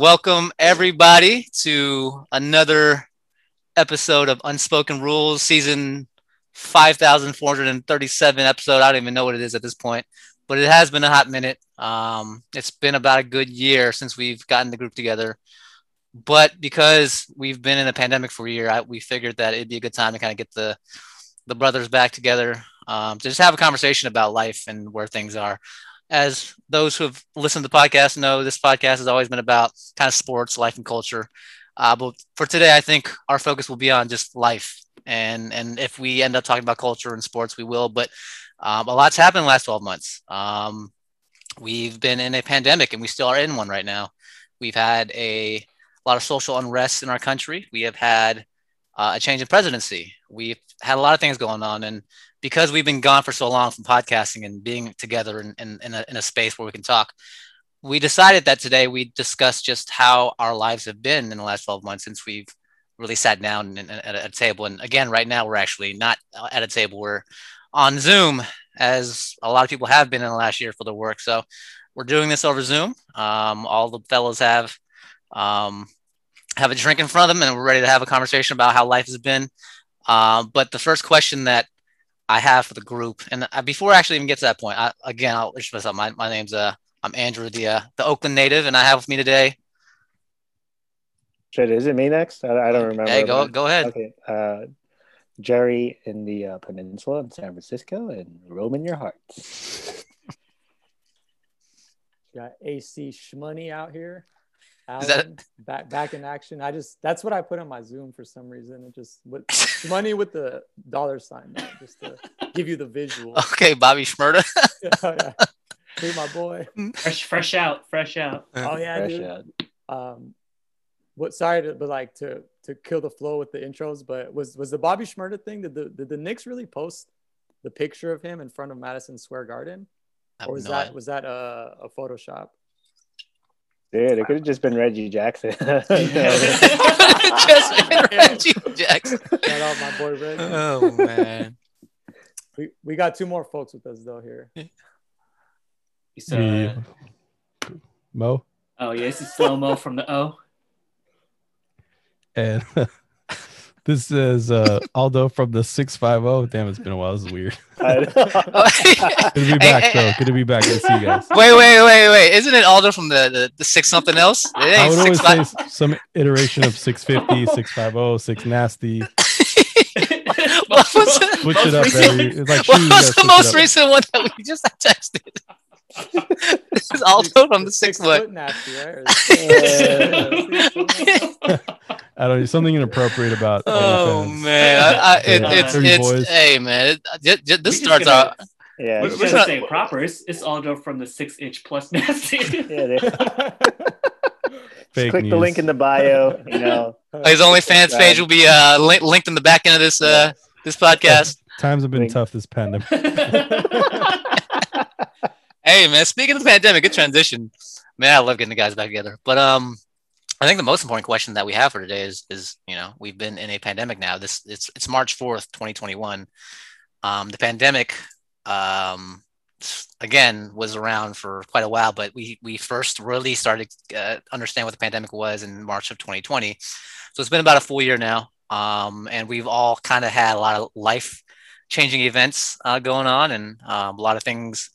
Welcome, everybody, to another episode of Unspoken Rules, season 5,437 episode. I don't even know what it is at this point, but it has been a hot minute. Um, it's been about a good year since we've gotten the group together. But because we've been in a pandemic for a year, I, we figured that it'd be a good time to kind of get the the brothers back together um, to just have a conversation about life and where things are as those who have listened to the podcast know, this podcast has always been about kind of sports, life, and culture. Uh, but for today, I think our focus will be on just life. And and if we end up talking about culture and sports, we will. But um, a lot's happened in the last 12 months. Um, we've been in a pandemic, and we still are in one right now. We've had a, lot of social unrest in our country. We have had uh, a change in presidency. We've had a lot of things going on, and because we've been gone for so long from podcasting and being together in, in, in, a, in a space where we can talk, we decided that today we discuss just how our lives have been in the last 12 months since we've really sat down at a table. And again, right now we're actually not at a table. We're on Zoom, as a lot of people have been in the last year for the work. So we're doing this over Zoom. Um, all the fellows have um, have a drink in front of them, and we're ready to have a conversation about how life has been. Um, but the first question that I have for the group. And uh, before I actually even get to that point, I, again, I'll introduce myself. My, my name's uh, I'm Andrew, the uh, the Oakland native, and I have with me today. Shit, is it me next? I, I don't remember. Hey, go go ahead. Okay, uh, Jerry in the uh, peninsula in San Francisco, and Rome in your hearts. Got AC Shmoney out here. Is that back back in action? I just that's what I put on my Zoom for some reason. It just with money with the dollar sign, man, just to give you the visual. Okay, Bobby Shmurda. yeah, yeah. Hey, my boy. Fresh, fresh out, fresh out. Oh yeah, fresh dude. Out. Um, what? Sorry to, but like to to kill the flow with the intros, but was was the Bobby Shmurda thing? Did the did the Knicks really post the picture of him in front of Madison Square Garden, or was no that idea. was that a, a Photoshop? Dude, it could have just been Reggie Jackson. just been Reggie Jackson. Shout out my boy Reggie. Oh man. We we got two more folks with us though here. It's, uh, Mo. Oh yeah, this is slow mo from the O. And this is uh, Aldo from the 650. Damn, it's been a while. This is weird. Good to be back, though. Good to be back. Good to see you guys. Wait, wait, wait, wait. Isn't it Aldo from the, the, the six something else? It I would always say some iteration of 650, 650, 6 nasty. what was the, switch it up every, it's like what was the most recent one that we just texted? This is Aldo from the six, six foot. foot nasty, right? I don't know something inappropriate about. Oh man, I, I, it, it's it's hey man, it, it, this starts out. Yeah, we're, we're not saying proper. It's, it's Aldo from the six inch plus nasty. yeah, Fake click news. the link in the bio. You know, his OnlyFans page will be uh, li- linked in the back end of this uh, this podcast. Times have been Link. tough this pandemic. Hey man, speaking of the pandemic, good transition. Man, I love getting the guys back together. But um, I think the most important question that we have for today is is you know we've been in a pandemic now. This it's it's March fourth, twenty twenty one. Um, the pandemic um, again was around for quite a while, but we we first really started uh, understand what the pandemic was in March of 2020. So it's been about a full year now, um, and we've all kind of had a lot of life changing events uh, going on, and um, a lot of things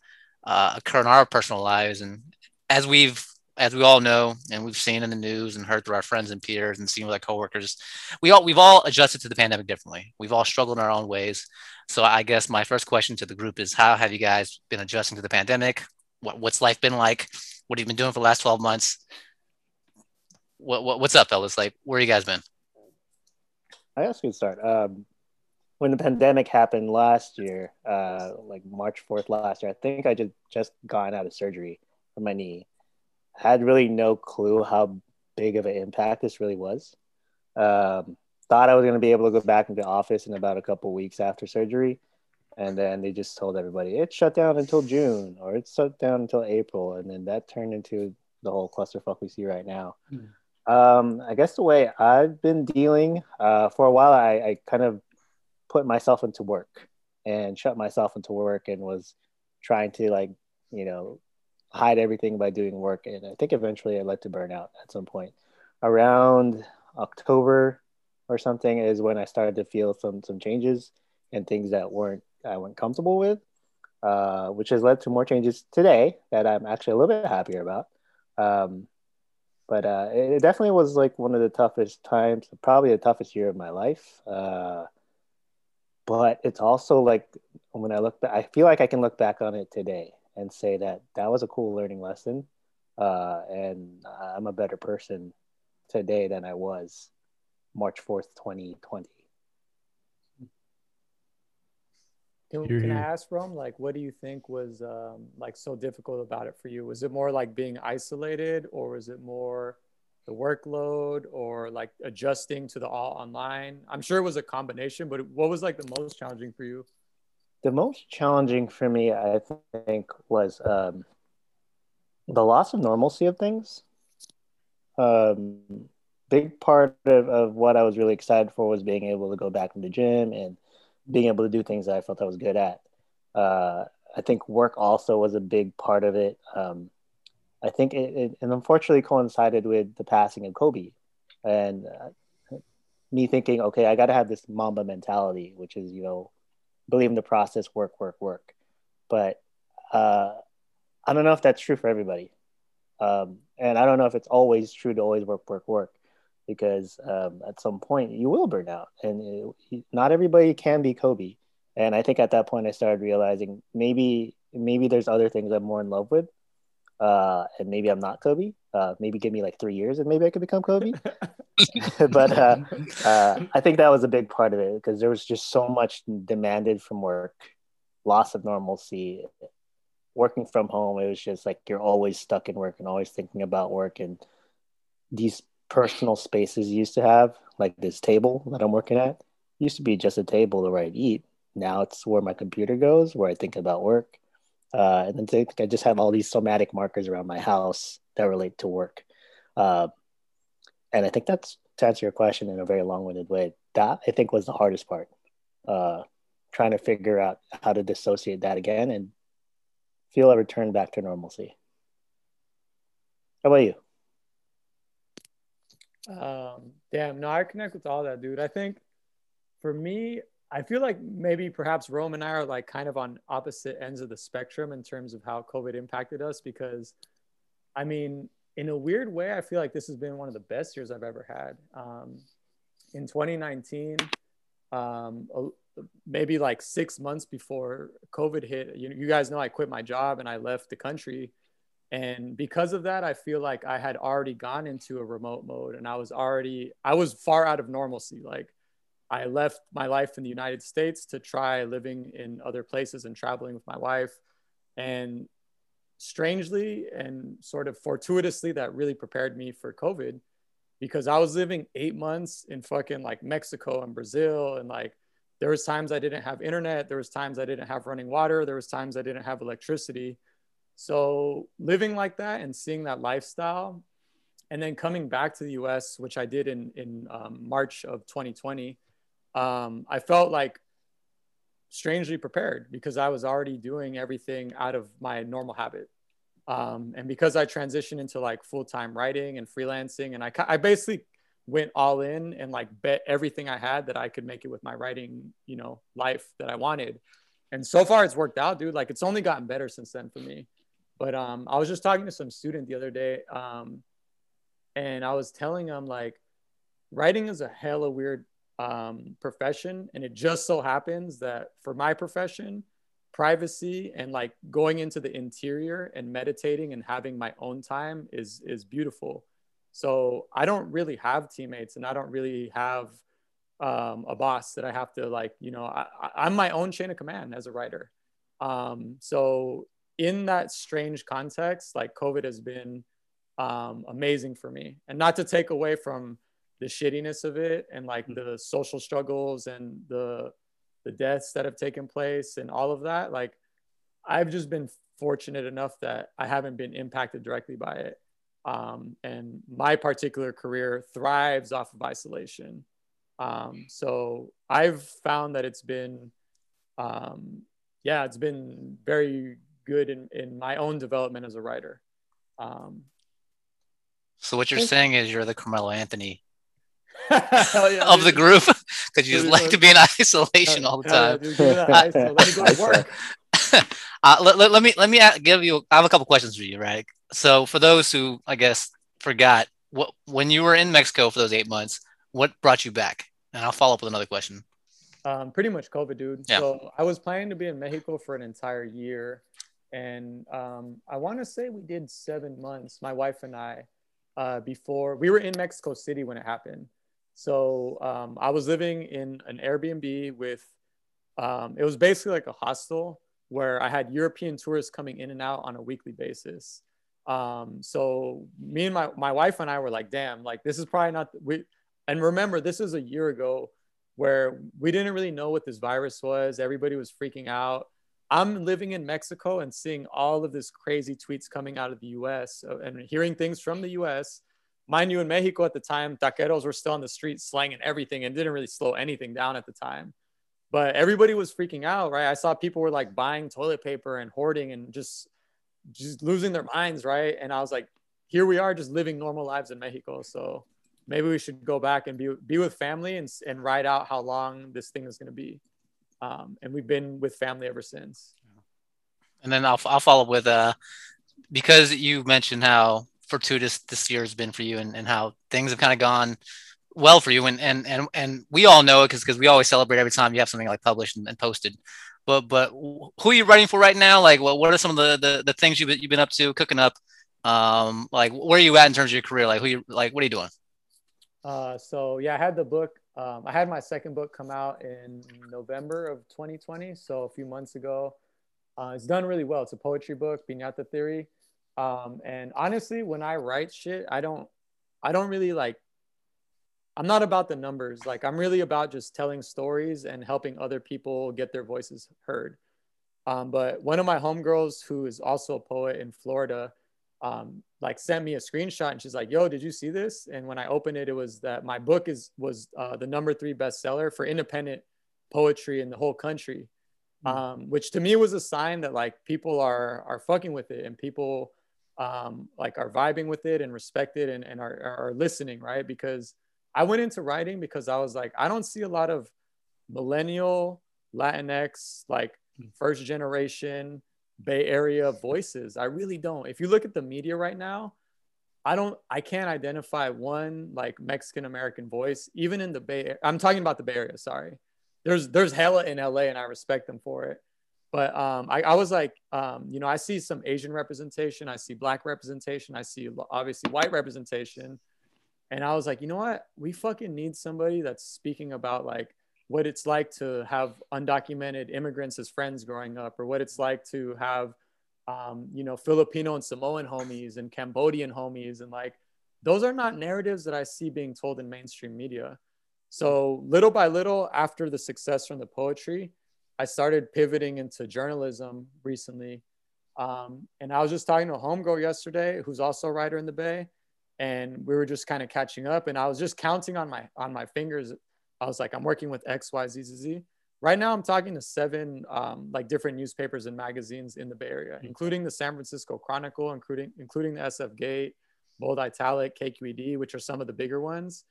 uh, occur in our personal lives. And as we've as we all know, and we've seen in the news and heard through our friends and peers and seen with our coworkers, we all we've all adjusted to the pandemic differently. We've all struggled in our own ways. So I guess my first question to the group is, how have you guys been adjusting to the pandemic? What, what's life been like? What have you been doing for the last twelve months? What, what what's up, fellas? Like, where you guys been? I guess we can start. Um, when the pandemic happened last year, uh, like March fourth last year, I think I just just gotten out of surgery for my knee had really no clue how big of an impact this really was. Um, thought I was going to be able to go back into office in about a couple weeks after surgery. And then they just told everybody it's shut down until June or it's shut down until April. And then that turned into the whole clusterfuck we see right now. Mm. Um, I guess the way I've been dealing uh, for a while, I, I kind of put myself into work and shut myself into work and was trying to like, you know, hide everything by doing work. And I think eventually I led to burnout at some point. Around October or something is when I started to feel some some changes and things that weren't I weren't comfortable with, uh, which has led to more changes today that I'm actually a little bit happier about. Um, but uh, it definitely was like one of the toughest times, probably the toughest year of my life. Uh, but it's also like when I look back, I feel like I can look back on it today and say that that was a cool learning lesson. Uh, and I'm a better person today than I was March 4th, 2020. Can, can I ask Rome, like, what do you think was um, like so difficult about it for you? Was it more like being isolated, or was it more the workload, or like adjusting to the all online? I'm sure it was a combination, but what was like the most challenging for you? The most challenging for me, I think, was um, the loss of normalcy of things. Um, big part of, of what I was really excited for was being able to go back to the gym and being able to do things that I felt I was good at. Uh, I think work also was a big part of it. Um, I think it, it, and unfortunately coincided with the passing of Kobe, and uh, me thinking, okay, I got to have this Mamba mentality, which is you know, believe in the process, work, work, work. But uh, I don't know if that's true for everybody, um, and I don't know if it's always true to always work, work, work because um, at some point you will burn out. And it, not everybody can be kobe. And i think at that point i started realizing maybe maybe there's other things i'm more in love with uh, and maybe i'm not kobe uh, maybe give me like three years and maybe i could become kobe but uh, uh, i think that was a big part of it because there was just so much demanded from work loss of normalcy working from home it was just like you're always stuck in work and always thinking about work and these personal spaces you used to have, like this table that I'm working at, used to be just a table where I'd eat. Now it's where my computer goes, where I think about work. Uh, and then I just have all these somatic markers around my house that relate to work. Uh, and I think that's to answer your question in a very long-winded way. That I think was the hardest part, uh, trying to figure out how to dissociate that again and feel a return back to normalcy. How about you? Um, damn, no, I connect with all that, dude. I think for me, I feel like maybe perhaps Rome and I are like kind of on opposite ends of the spectrum in terms of how COVID impacted us because I mean, in a weird way, I feel like this has been one of the best years I've ever had. Um, in 2019, um, maybe like six months before COVID hit, you, you guys know I quit my job and I left the country. And because of that, I feel like I had already gone into a remote mode and I was already, I was far out of normalcy. Like I left my life in the United States to try living in other places and traveling with my wife. And strangely and sort of fortuitously, that really prepared me for COVID because I was living eight months in fucking like Mexico and Brazil. And like there was times I didn't have internet. There was times I didn't have running water. There was times I didn't have electricity so living like that and seeing that lifestyle, and then coming back to the U.S., which I did in in um, March of 2020, um, I felt like strangely prepared because I was already doing everything out of my normal habit. Um, and because I transitioned into like full time writing and freelancing, and I, I basically went all in and like bet everything I had that I could make it with my writing, you know, life that I wanted. And so far it's worked out, dude. Like it's only gotten better since then for me. But um, I was just talking to some student the other day, um, and I was telling him like, writing is a hella weird um, profession, and it just so happens that for my profession, privacy and like going into the interior and meditating and having my own time is is beautiful. So I don't really have teammates, and I don't really have um, a boss that I have to like, you know, I, I'm my own chain of command as a writer. Um, so in that strange context, like COVID has been um, amazing for me. And not to take away from the shittiness of it and like mm. the social struggles and the the deaths that have taken place and all of that. Like I've just been fortunate enough that I haven't been impacted directly by it. Um, and my particular career thrives off of isolation. Um, so I've found that it's been, um, yeah, it's been very good in, in my own development as a writer. Um, so what you're saying is you're the Carmelo Anthony yeah, of the group because you just like to be in isolation all the time. uh, let, let, let, me let me give you. I have a couple questions for you, right? So for those who I guess forgot, what when you were in Mexico for those eight months, what brought you back? And I'll follow up with another question. Um, pretty much COVID, dude. Yeah. So I was planning to be in Mexico for an entire year, and um, I want to say we did seven months. My wife and I, uh, before we were in Mexico City when it happened. So um, I was living in an Airbnb with. Um, it was basically like a hostel where I had European tourists coming in and out on a weekly basis. Um, so me and my, my wife and I were like, damn, like this is probably not we. And remember, this is a year ago where we didn't really know what this virus was. Everybody was freaking out. I'm living in Mexico and seeing all of this crazy tweets coming out of the US uh, and hearing things from the US. Mind you, in Mexico at the time, taqueros were still on the street slanging everything and didn't really slow anything down at the time. But everybody was freaking out, right? I saw people were like buying toilet paper and hoarding and just just losing their minds, right? And I was like, here we are just living normal lives in Mexico. So maybe we should go back and be, be with family and, and ride out how long this thing is going to be. Um, and we've been with family ever since. And then I'll, I'll follow with, uh, because you mentioned how fortuitous this year has been for you and, and how things have kind of gone well for you. And, and, and, and we all know it because, because we always celebrate every time you have something like published and, and posted but but who are you writing for right now? Like, what what are some of the the, the things you've you've been up to, cooking up? Um, like, where are you at in terms of your career? Like, who you like? What are you doing? Uh, so yeah, I had the book. Um, I had my second book come out in November of 2020, so a few months ago. Uh, it's done really well. It's a poetry book, Piñata Theory. Um, and honestly, when I write shit, I don't, I don't really like I'm not about the numbers. Like I'm really about just telling stories and helping other people get their voices heard. Um, but one of my homegirls, who is also a poet in Florida, um, like sent me a screenshot and she's like, "Yo, did you see this?" And when I opened it, it was that my book is was uh, the number three bestseller for independent poetry in the whole country, mm-hmm. um, which to me was a sign that like people are are fucking with it and people um, like are vibing with it and respect it and, and are, are listening, right? Because I went into writing because I was like, I don't see a lot of millennial, Latinx, like hmm. first generation Bay Area voices. I really don't. If you look at the media right now, I don't, I can't identify one like Mexican American voice, even in the Bay. I'm talking about the Bay Area. Sorry, there's there's hella in LA, and I respect them for it. But um, I, I was like, um, you know, I see some Asian representation, I see Black representation, I see obviously white representation and I was like, you know what? We fucking need somebody that's speaking about like what it's like to have undocumented immigrants as friends growing up, or what it's like to have, um, you know, Filipino and Samoan homies and Cambodian homies. And like, those are not narratives that I see being told in mainstream media. So little by little, after the success from the poetry, I started pivoting into journalism recently. Um, and I was just talking to a homegirl yesterday who's also a writer in the Bay and we were just kind of catching up and i was just counting on my on my fingers i was like i'm working with x y z z z right now i'm talking to seven um, like different newspapers and magazines in the bay area mm-hmm. including the san francisco chronicle including including the sf gate bold italic kqed which are some of the bigger ones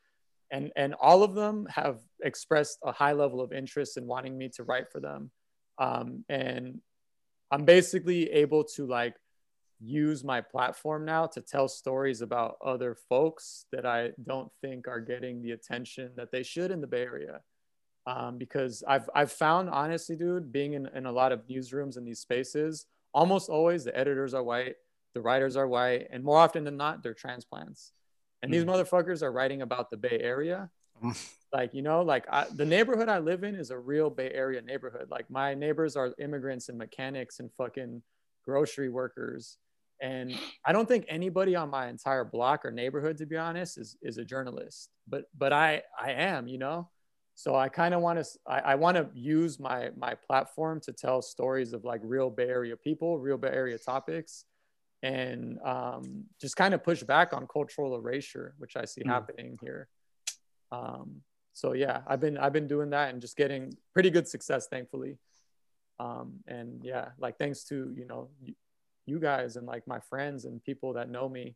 and and all of them have expressed a high level of interest in wanting me to write for them um, and i'm basically able to like use my platform now to tell stories about other folks that I don't think are getting the attention that they should in the Bay Area. Um, because I've, I've found, honestly, dude, being in, in a lot of newsrooms in these spaces, almost always the editors are white, the writers are white, and more often than not, they're transplants. And mm. these hmm. motherfuckers are writing about the Bay Area. like, you know, like I, the neighborhood I live in is a real Bay Area neighborhood. Like my neighbors are immigrants and mechanics and fucking grocery workers and I don't think anybody on my entire block or neighborhood, to be honest, is is a journalist. But but I I am, you know. So I kind of want to I, I want to use my my platform to tell stories of like real Bay Area people, real Bay Area topics, and um, just kind of push back on cultural erasure, which I see mm. happening here. Um, so yeah, I've been I've been doing that and just getting pretty good success, thankfully. Um, and yeah, like thanks to you know you, you guys and like my friends and people that know me,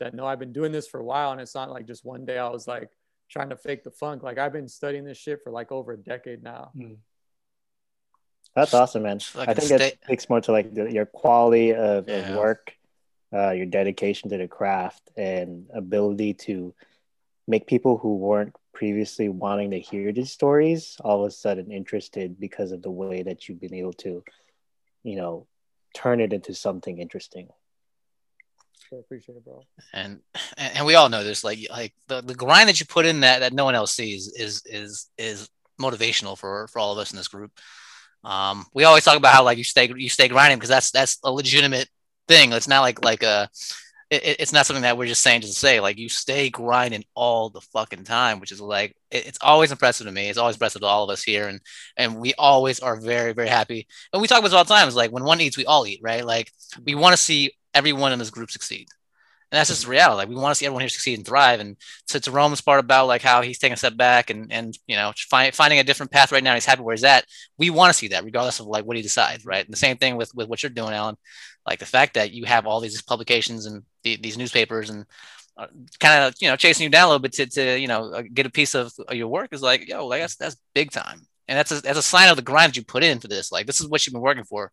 that know I've been doing this for a while, and it's not like just one day I was like trying to fake the funk. Like I've been studying this shit for like over a decade now. Mm. That's awesome, man. Like I think it speaks more to like the, your quality of, yeah. of work, uh, your dedication to the craft, and ability to make people who weren't previously wanting to hear these stories all of a sudden interested because of the way that you've been able to, you know, turn it into something interesting. I appreciate it, bro. And and we all know this, like like the, the grind that you put in that that no one else sees is is is motivational for for all of us in this group. Um, we always talk about how like you stay you stay grinding because that's that's a legitimate thing. It's not like like uh, a it, it's not something that we're just saying to say like you stay grinding all the fucking time which is like it, it's always impressive to me. It's always impressive to all of us here and and we always are very very happy. And we talk about this all the time. It's like when one eats we all eat right? Like we want to see everyone in this group succeed and that's just reality. Like we want to see everyone here succeed and thrive. And so to Rome's part about like how he's taking a step back and and you know find, finding a different path right now. he's happy where he's at. We want to see that regardless of like what he decides, right? And the same thing with with what you're doing, Alan. Like the fact that you have all these publications and the, these newspapers and uh, kind of you know chasing you down a little bit to, to you know uh, get a piece of, of your work is like yo like that's that's big time and that's a, that's a sign of the grind you put in for this like this is what you've been working for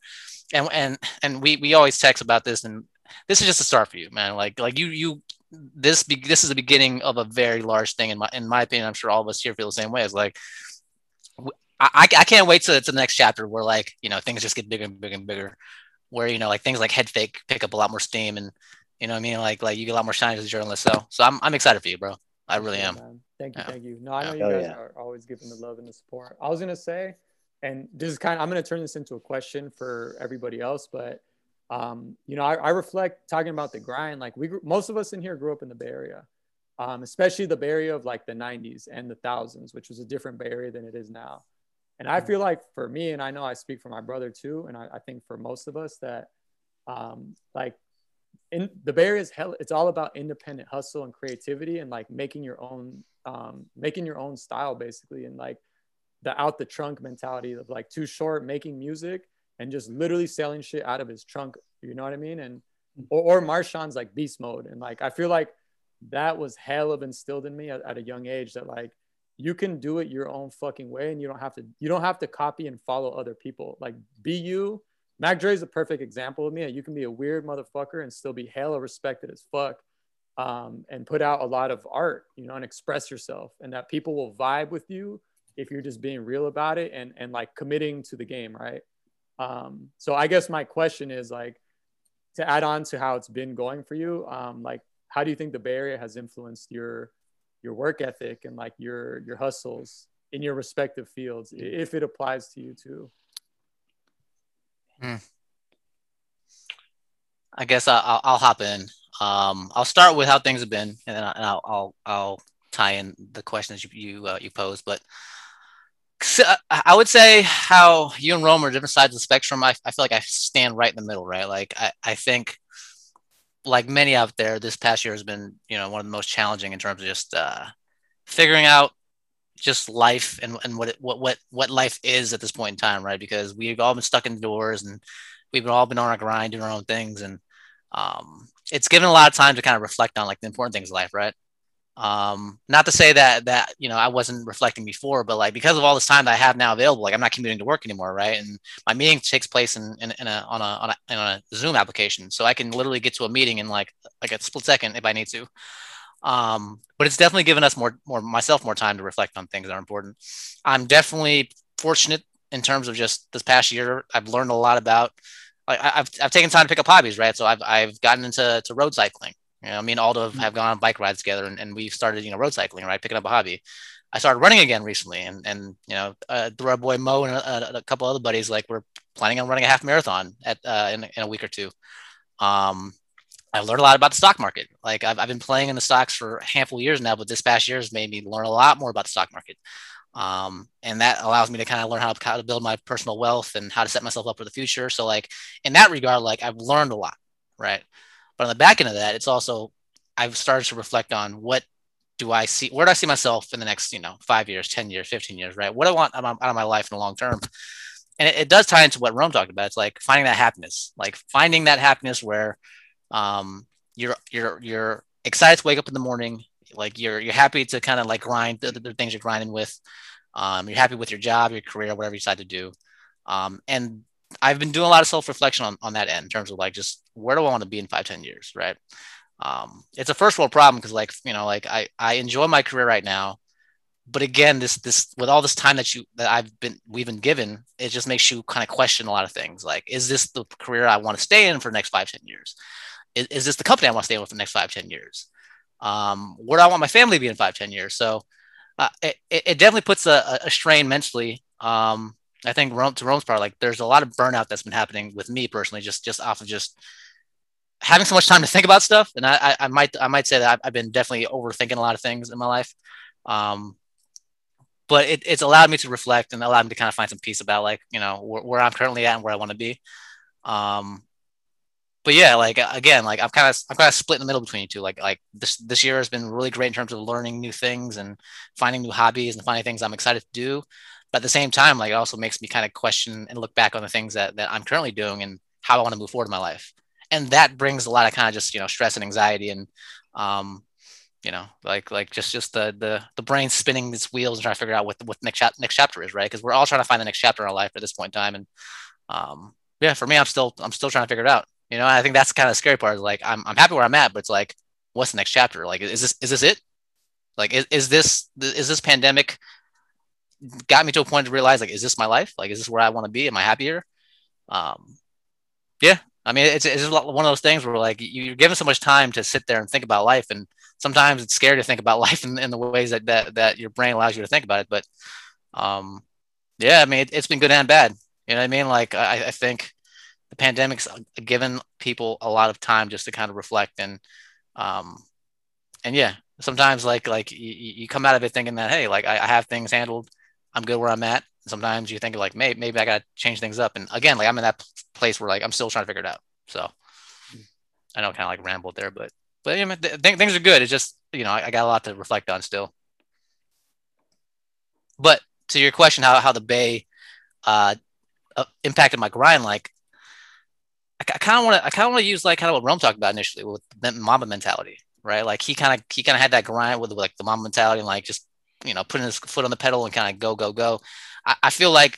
and and and we we always text about this and this is just a start for you, man. Like like you you this be, this is the beginning of a very large thing in my in my opinion. I'm sure all of us here feel the same way. It's like I, I can't wait to, to the next chapter where like you know things just get bigger and bigger and bigger, where you know like things like head fake pick up a lot more steam and you know what I mean like like you get a lot more shine as a journalist. So so I'm I'm excited for you, bro. I really am. Man. Thank you, yeah. thank you. No, I know yeah. you oh, guys yeah. are always giving the love and the support. I was gonna say, and this is kind of I'm gonna turn this into a question for everybody else, but um, you know, I, I, reflect talking about the grind. Like we, most of us in here grew up in the Bay Area, um, especially the Bay Area of like the '90s and the thousands, which was a different Bay Area than it is now. And I feel like for me, and I know I speak for my brother too, and I, I think for most of us that, um, like, in the Bay Area is hell. It's all about independent hustle and creativity, and like making your own, um, making your own style basically, and like the out the trunk mentality of like too short, making music and just literally selling shit out of his trunk. You know what I mean? And or, or Marshawn's like beast mode. And like I feel like that was hell of instilled in me at, at, a young age that like you can do it your own fucking way and you don't have to you don't have to copy and follow other people. Like be you. Mac Dre is a perfect example of me. You can be a weird motherfucker and still be hella respected as fuck. Um, and put out a lot of art, you know, and express yourself, and that people will vibe with you if you're just being real about it and and like committing to the game, right? Um, so I guess my question is like to add on to how it's been going for you. Um, like, how do you think the Bay Area has influenced your your work ethic and like your your hustles in your respective fields, if it applies to you too? Hmm. I guess I'll, I'll hop in. Um, I'll start with how things have been, and then I'll I'll, I'll tie in the questions you you, uh, you. But I would say how you and Rome are different sides of the spectrum. I, I feel like I stand right in the middle, right? Like I, I think like many out there, this past year has been, you know, one of the most challenging in terms of just uh, figuring out just life and, and what, it, what, what, what life is at this point in time, right? Because we've all been stuck indoors and we've all been on our grind doing our own things. And um, it's given a lot of time to kind of reflect on like the important things in life, right? Um not to say that that you know i wasn't reflecting before but like because of all this time that i have now available like i'm not commuting to work anymore right? And my meeting takes place in, in, in a on a on a, in a zoom application. So i can literally get to a meeting in like like a split second if i need to. Um but it's definitely given us more more myself more time to reflect on things that are important. I'm definitely fortunate in terms of just this past year i've learned a lot about I, I've, I've taken time to pick up hobbies right? So i've, I've gotten into to road cycling you know, me and Aldo have gone on bike rides together, and, and we've started, you know, road cycling, right, picking up a hobby. I started running again recently, and and you know, uh, through our boy Mo and a, a, couple other buddies, like we're planning on running a half marathon at uh, in, in a week or two. Um, I've learned a lot about the stock market. Like I've, I've been playing in the stocks for a handful of years now, but this past year has made me learn a lot more about the stock market. Um, and that allows me to kind of learn how to, how to build my personal wealth and how to set myself up for the future. So like in that regard, like I've learned a lot, right? But on the back end of that, it's also I've started to reflect on what do I see, where do I see myself in the next, you know, five years, 10 years, 15 years, right? What do I want out of my life in the long term? and it, it, does tie into what Rome talked about. It's like finding that happiness, like finding that happiness where um, you're you're you're excited to wake up in the morning, like you're you're happy to kind of like grind the, the, things you're grinding with. Um, you're happy with your job, your career, whatever you decide to do. Um, and I've been doing a lot of self reflection on, on that end in terms of like just where do I want to be in five, 10 years, right? Um, it's a first world problem because like you know like I I enjoy my career right now, but again this this with all this time that you that I've been we've been given, it just makes you kind of question a lot of things. Like, is this the career I want to stay in for the next five, 10 years? Is, is this the company I want to stay in for the next five, 10 years? Um, where do I want my family to be in five, 10 years? So uh, it, it definitely puts a, a strain mentally. Um, I think Rome, to Rome's part, like there's a lot of burnout that's been happening with me personally, just just off of just having so much time to think about stuff. And I, I, I might I might say that I've, I've, been definitely overthinking a lot of things in my life. Um, but it, it's allowed me to reflect and allowed me to kind of find some peace about like you know where, where I'm currently at and where I want to be. Um, but yeah, like again, like I'm kind of I'm kind of split in the middle between you two. Like like this this year has been really great in terms of learning new things and finding new hobbies and finding things I'm excited to do. But at the same time, like it also makes me kind of question and look back on the things that that I'm currently doing and how I want to move forward in my life. And that brings a lot of kind of just you know stress and anxiety and um, you know like like just just the the the brain spinning its wheels and trying to figure out what what next chap- next chapter is right because we're all trying to find the next chapter in our life at this point in time and um, yeah for me I'm still I'm still trying to figure it out you know, I think that's kind of the scary part. Is like I'm I'm happy where I'm at, but it's like, what's the next chapter? Like, is this is this it? Like, is, is this is this pandemic got me to a point to realize like, is this my life? Like, is this where I want to be? Am I happier? Um, yeah. I mean, it's it's one of those things where like you're given so much time to sit there and think about life, and sometimes it's scary to think about life in, in the ways that, that that your brain allows you to think about it. But um, yeah, I mean, it, has been good and bad. You know what I mean? Like, I, I think the pandemic's given people a lot of time just to kind of reflect and um and yeah sometimes like like you, you come out of it thinking that hey like I, I have things handled i'm good where i'm at. Sometimes you think like maybe, maybe i gotta change things up. And again like i'm in that place where like i'm still trying to figure it out. So i know kind of like rambled there but but yeah, th- th- things are good. It's just you know I, I got a lot to reflect on still. But to your question how, how the bay uh, uh, impacted my grind like I, kind of want to I kind of want to use like kind of what Rome talked about initially with the Mamba mentality, right? Like he kind of he kind of had that grind with like the Mamba mentality and like just you know putting his foot on the pedal and kind of go go go. I, I, feel like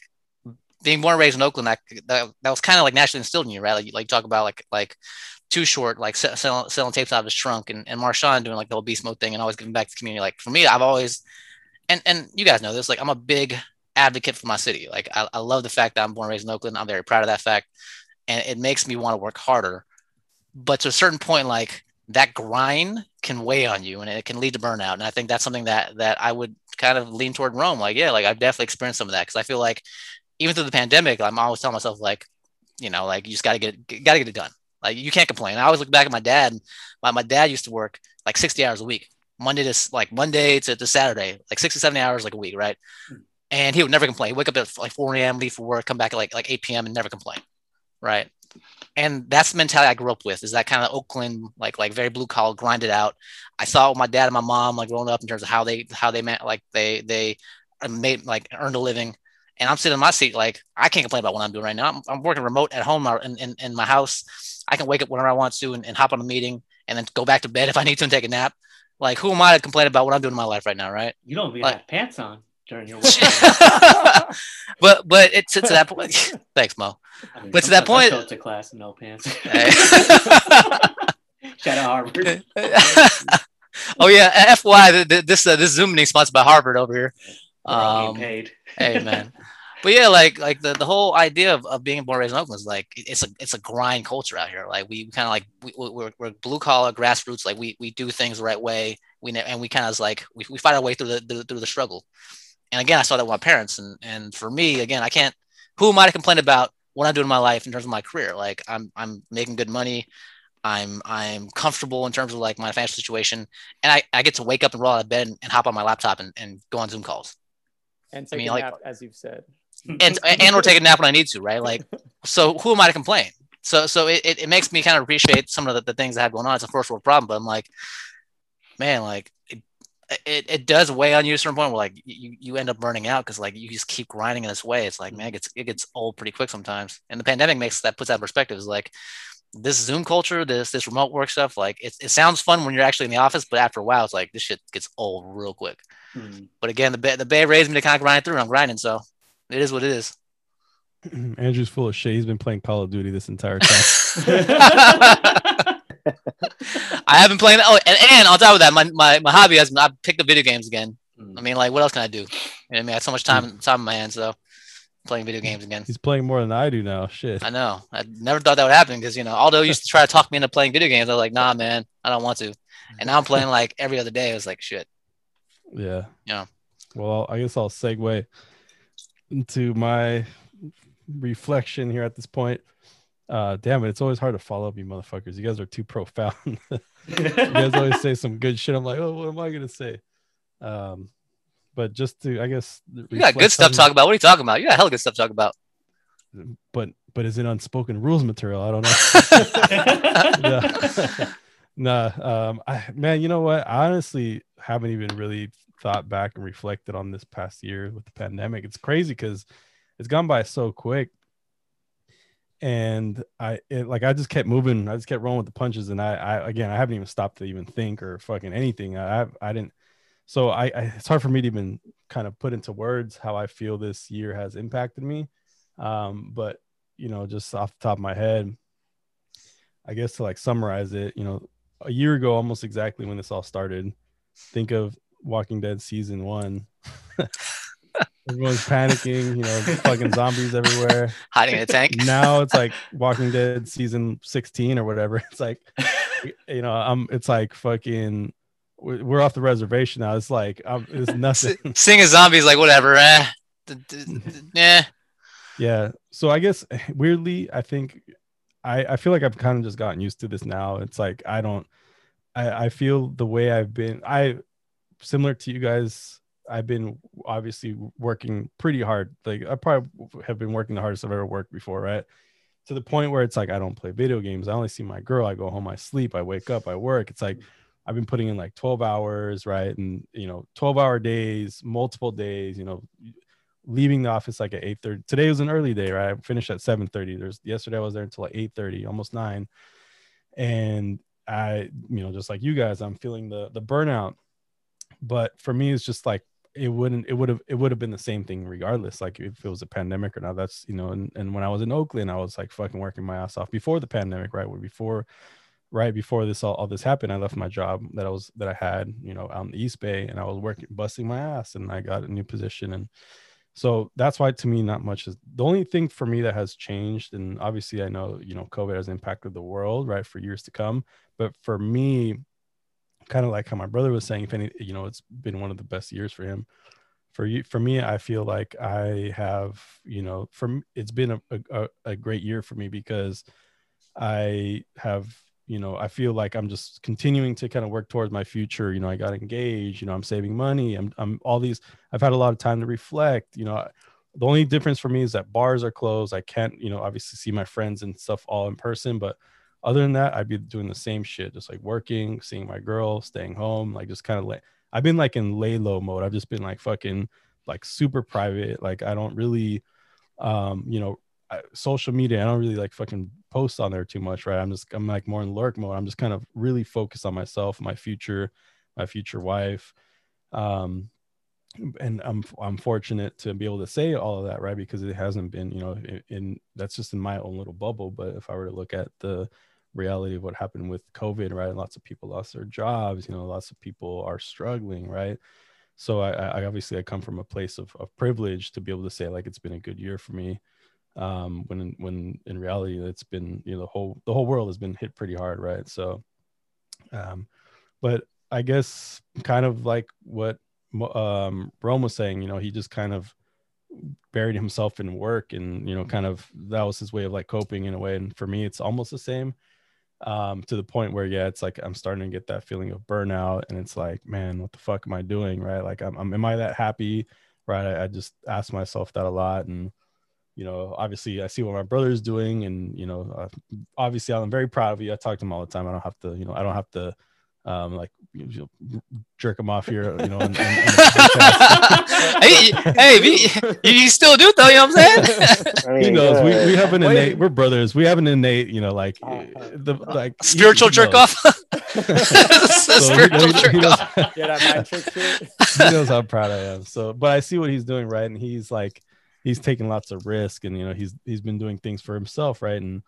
being born and raised in Oakland, that that, that was kind of like naturally instilled in you, right? Like like talk about like like too short, like selling, selling tapes out of his trunk, and and Marshawn doing like the whole beast mode thing and always giving back to the community. Like for me, I've always and and you guys know this, like I'm a big advocate for my city. Like I, I love the fact that I'm born and raised in Oakland. I'm very proud of that fact and it makes me want to work harder. But to a certain point, like that grind can weigh on you and it can lead to burnout. And I think that's something that that I would kind of lean toward Rome. Like, yeah, like I've definitely experienced some of that because I feel like even through the pandemic, I'm always telling myself like, you know, like you just gotta get gotta get it done. Like you can't complain. I always look back at my dad. My, my dad used to work like 60 hours a week, Monday to like Monday to, to Saturday, like 60, 70 hours like a week, right? Hmm. And he would never complain. Wake up at like 4 a.m., leave for work, come back at like like 8 p.m. and never complain right? And that's the mentality I grew up with is that kind of Oakland, like like very blue collar, grinded out. I saw my dad and my mom like growing up in terms of how they how they met like they they uh, made like earned a living. And I'm sitting in my seat like I can't complain about what I'm doing right now. I'm, I'm working remote at home uh, in, in, in, my house. I can wake up whenever I want to and, and hop on a meeting and then go back to bed if I need to and take a nap. Like who am I to complain about what I'm doing in my life right now, right? You don't even like, have pants on during your but but it's to that point. Thanks, Mo. I mean, but to that point, I to class in no pants. Shout out Harvard. oh yeah, FY, this uh, this Zoom meeting sponsored by Harvard over here. Um, paid. hey man, but yeah, like like the, the whole idea of, of being born raised in Oakland is like it's a it's a grind culture out here. Like we kind of like we, we're, we're blue collar grassroots. Like we we do things the right way. We and we kind of like we, we fight our way through the, the through the struggle and again, I saw that with my parents. And and for me, again, I can't. Who am I to complain about what I'm doing in my life in terms of my career? Like I'm I'm making good money. I'm I'm comfortable in terms of like my financial situation, and I, I get to wake up and roll out of bed and, and hop on my laptop and, and go on Zoom calls. And take I mean, a like, nap, as you've said. And and or take a nap when I need to, right? Like, so who am I to complain? So so it, it, makes me kind of appreciate some of the, the things I have going on. It's a first world problem, but I'm like, man, like it, it does weigh on you to a certain point where like you, you end up burning out because like you just keep grinding in this way. It's like man, it gets it gets old pretty quick sometimes. And the pandemic makes that puts that perspective. Is like this Zoom culture, this this remote work stuff, like it, it sounds fun when you're actually in the office, but after a while, it's like this shit gets old real quick. Mm-hmm. But again, the Bay, the Bay raised me to kind of grind through. I'm grinding, so it is what it is. Andrew's full of shit. He's been playing Call of Duty this entire time. I haven't played. Oh, and, and on top of that, my, my, my hobby has been, I picked up video games again. Mm. I mean, like, what else can I do? You know I mean, I have so much time, mm. time on my hands, so playing video games again. He's playing more than I do now. Shit. I know. I never thought that would happen because you know, Aldo used to try to talk me into playing video games. I was like, nah, man, I don't want to. And now I'm playing like every other day. I was like, shit. Yeah. Yeah. Well, I guess I'll segue into my reflection here at this point. Uh, damn it, it's always hard to follow up you motherfuckers. You guys are too profound. you guys always say some good shit. I'm like, oh, what am I gonna say? Um, but just to, I guess, you got good stuff to talk about. What are you talking about? You got hella good stuff to talk about. But but is it unspoken rules material? I don't know. nah, um, I, man, you know what? I honestly haven't even really thought back and reflected on this past year with the pandemic. It's crazy because it's gone by so quick and I it, like I just kept moving. I just kept rolling with the punches, and I, I again I haven't even stopped to even think or fucking anything. I I didn't. So I, I it's hard for me to even kind of put into words how I feel this year has impacted me. Um, but you know, just off the top of my head, I guess to like summarize it, you know, a year ago, almost exactly when this all started, think of Walking Dead season one. Everyone's panicking, you know, fucking zombies everywhere. Hiding in a tank. Now it's like Walking Dead season 16 or whatever. It's like, you know, I'm, it's like fucking, we're off the reservation now. It's like, um, it's nothing. Seeing a zombie is like, whatever. Eh. Yeah. Yeah. So I guess weirdly, I think I, I feel like I've kind of just gotten used to this now. It's like, I don't, I, I feel the way I've been, I, similar to you guys, I've been obviously working pretty hard. Like I probably have been working the hardest I've ever worked before, right? To the point where it's like I don't play video games. I only see my girl. I go home, I sleep, I wake up, I work. It's like I've been putting in like 12 hours, right? And you know, 12 hour days, multiple days, you know, leaving the office like at 8 30. Today was an early day, right? I finished at 7 30. There's yesterday I was there until like 8 30, almost nine. And I, you know, just like you guys, I'm feeling the the burnout. But for me, it's just like it wouldn't it would have it would have been the same thing regardless like if it was a pandemic or not that's you know and, and when i was in oakland i was like fucking working my ass off before the pandemic right before right before this all, all this happened i left my job that i was that i had you know out in the east bay and i was working busting my ass and i got a new position and so that's why to me not much is the only thing for me that has changed and obviously i know you know covid has impacted the world right for years to come but for me kind of like how my brother was saying, if any, you know, it's been one of the best years for him. For you, for me, I feel like I have, you know, from it's been a, a, a great year for me because I have, you know, I feel like I'm just continuing to kind of work towards my future. You know, I got engaged. You know, I'm saving money. I'm, I'm all these. I've had a lot of time to reflect. You know, the only difference for me is that bars are closed. I can't, you know, obviously see my friends and stuff all in person, but other than that, I'd be doing the same shit, just like working, seeing my girl, staying home, like just kind of like I've been like in lay low mode. I've just been like fucking like super private. Like I don't really, um, you know, I, social media. I don't really like fucking post on there too much, right? I'm just I'm like more in lurk mode. I'm just kind of really focused on myself, my future, my future wife. Um, and I'm I'm fortunate to be able to say all of that, right? Because it hasn't been, you know, in, in that's just in my own little bubble. But if I were to look at the reality of what happened with COVID, right? and Lots of people lost their jobs, you know, lots of people are struggling, right? So I, I obviously I come from a place of, of privilege to be able to say like it's been a good year for me. Um, when when in reality it's been you know the whole the whole world has been hit pretty hard, right? So, um, but I guess kind of like what um, Rome was saying, you know, he just kind of buried himself in work and you know kind of that was his way of like coping in a way and for me it's almost the same um, to the point where yeah, it's like I'm starting to get that feeling of burnout, and it's like, man, what the fuck am I doing, right? Like, I'm, I'm am I that happy, right? I, I, just ask myself that a lot, and you know, obviously, I see what my brother's doing, and you know, uh, obviously, I'm very proud of you. I talk to him all the time. I don't have to, you know, I don't have to, um, like you know, jerk him off here, you know. And, and, hey, hey, we, you still do though. You know what I'm saying? I mean, he knows we, uh, we have an Wait. innate. We're brothers. We have an innate, you know, like Uh, the like Spiritual jerk knows. off. So Spiritual he- jerk he knows- off. Yeah, that mind trick shit. he knows how proud I am. So, but I see what he's doing, right? And he's like, he's taking lots of risk, and you know, he's he's been doing things for himself, right? And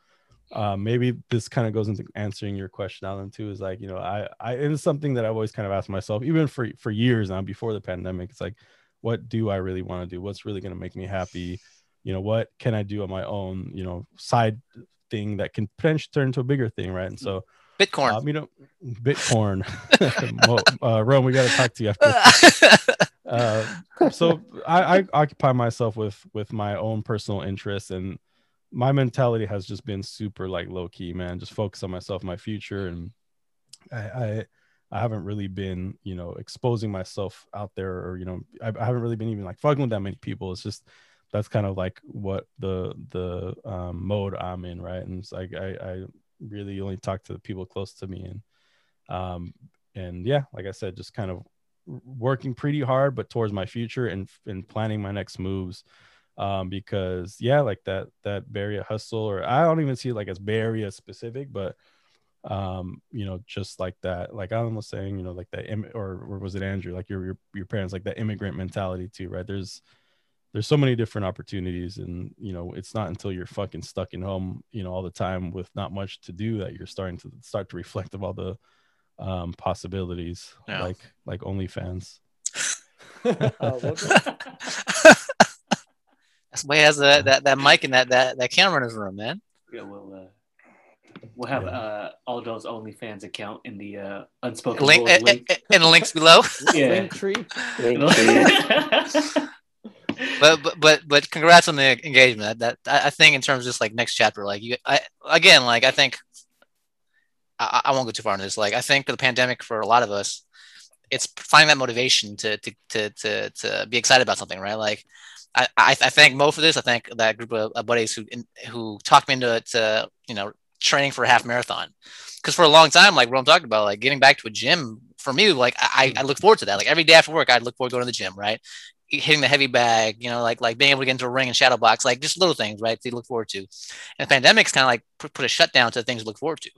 uh, maybe this kind of goes into answering your question, Alan, too. Is like, you know, I I it's something that I've always kind of asked myself, even for for years now, before the pandemic. It's like, what do I really want to do? What's really going to make me happy? You know, what can I do on my own? You know, side thing that can potentially turn into a bigger thing, right? And so, Bitcoin. um, you know, Bitcoin, uh, Rome, we got to talk to you after uh, so I, I occupy myself with with my own personal interests and my mentality has just been super like low key man just focus on myself my future and I, I i haven't really been you know exposing myself out there or you know I, I haven't really been even like fucking with that many people. It's just that's kind of like what the the um, mode i'm in right? And it's like i i really only talk to the people close to me and um and yeah like i said just kind of working pretty hard but towards my future and and planning my next moves um because yeah like that that Bay Area hustle or I don't even see it like as Bay Area specific but um you know just like that like Alan was saying you know like that im- or, or was it Andrew? Like your, your your parents like that immigrant mentality too right? There's there's so many different opportunities and you know it's not until you're fucking stuck in home you know all the time with not much to do that you're starting to start to reflect of all the um possibilities Yeah. like like OnlyFans. Uh, what- That's why he has that, that that mic and that that that camera in his room, man. Yeah, we'll uh, we'll have Yeah. uh Aldo's OnlyFans account in the uh unspoken Link, Rules eh, link. eh, in the links below. Yeah. Link tree. link tree. but but but but congrats on the engagement. That, that I I think in terms of just like next chapter, like you, I again, like I think I, I won't go too far into this. Like I think the pandemic for a lot of us, it's finding that motivation to to to to, to be excited about something, right? Like I, I I thank Mo for this. I thank that group of, of buddies who who talked me into to you know training for a half marathon. Because for a long time, like what I'm talking about, like getting back to a gym for me, like I, I look forward to that. Like every day after work, I look forward to going to the gym, right? hitting the heavy bag, you know, like like being able to get into a ring and shadow box, like just little things, right? To look forward to. And the pandemic's kind of like put, a shutdown to the things to look forward to.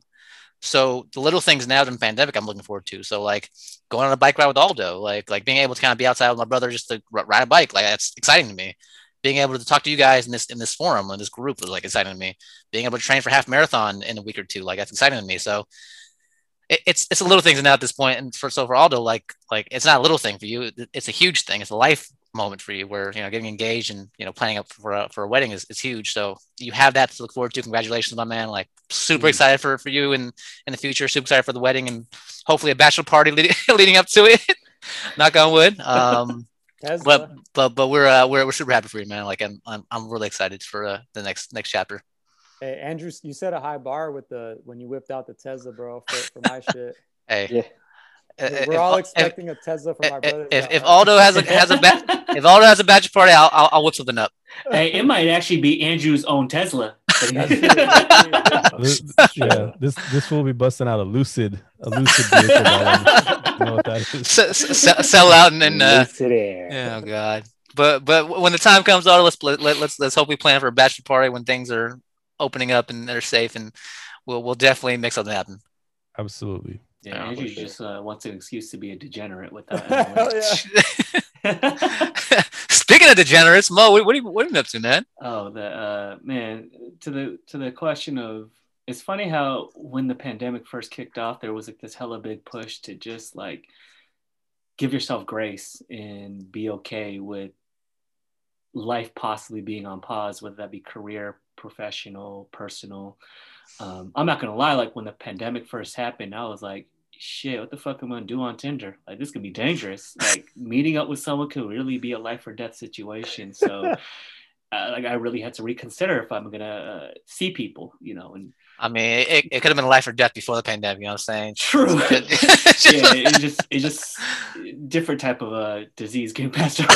So the little things now in the pandemic, I'm looking forward to. So like going on a bike ride with Aldo, like like being able to kind of be outside with my brother just to ride a bike, like that's exciting to me. Being able to talk to you guys in this in this forum in this group was like exciting to me. Being able to train for half marathon in a week or two, like that's exciting to me. So it, it's it's a little things now at this point. And for so for Aldo, like like it's not a little thing for you. It- It's a huge thing. It's a life moment for you where you know getting engaged and you know planning up for a, for a wedding is, is huge. So you have that to look forward to. Congratulations, my man! Like super Mm. excited for for you and in the future. Super excited for the wedding and hopefully a bachelor party leading, leading up to it. Knock on wood. Um, Tesla. but but but we're uh, we're we're super happy for you, man. Like I'm I'm, I'm really excited for uh, the next next chapter. Hey, Andrew, you set a high bar with the when you whipped out the Tesla, bro, for, for my shit. Hey, Yeah. We're if- all if- expecting a Tesla from my if, brother. if, if Aldo has a has a ba- if Aldo has a bachelor party, I'll, I'll I'll whip something up. hey, it might actually be Andrew's own Tesla. That's true, that's true. This- yeah, this this will be busting out a lucid, a lucid vehicle. You know what that is? S- s- sell, sell out and then uh, Lucid air. oh god. But but when the time comes, Aldo, let's let, let, let's let's hope we plan for a bachelor party when things are opening up and they're safe, and we'll we'll definitely make something happen. Absolutely. Yeah, Yeah, Andrew just uh, wants an excuse to be a degenerate without. Hell yeah. Speaking of degenerates, Mo, what, what, are you, what are you up to, man? Oh, the uh, man to the to the question of it's funny how when the pandemic first kicked off, there was like this hella big push to just like give yourself grace and be okay with life possibly being on pause, whether that be career, professional, personal. Um, I'm not gonna lie, like when the pandemic first happened, I was like, shit, what the fuck am I gonna do on Tinder? Like this could be dangerous. Like meeting up with someone could really be a life or death situation. So uh, like I really had to reconsider if I'm gonna uh, see people, you know, and I mean, it, it could have been a life or death before the pandemic. You know what I'm saying? true. yeah, yeah, it's just it's just different type of uh, disease getting passed around.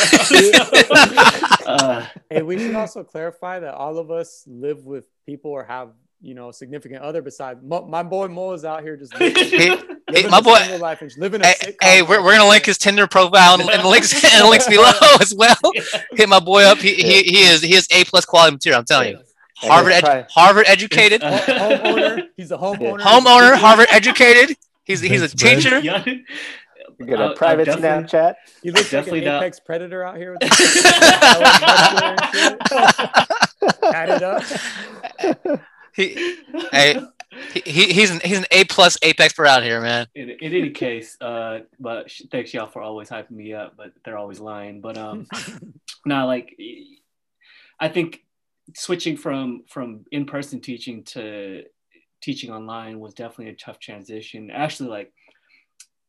uh, Hey, we should also clarify that all of us live with people or have you know significant other besides Mo, my boy Mo is out here just Hey, living hey, my boy. life and living a Hey, sitcom hey, we're, we're gonna link his Tinder profile and, and links and links below as well. Hit my boy up. He, he, he is he is a plus quality material. I'm telling you. Harvard edu- Harvard educated, Uh, homeowner. He's a homeowner. homeowner, Harvard educated. He's he's a teacher. Yeah. You get I'll- a I'll private definitely- Snapchat. He looks like an Definitely not. apex predator out here. With muscular and up. He, hey, he, he- he's an he's an A plus apex per out here, man. in, in any case, uh, but sh- thanks y'all for always hyping me up, but they're always lying. But um, now like, I think switching from from in person teaching to teaching online was definitely a tough transition. Actually, like,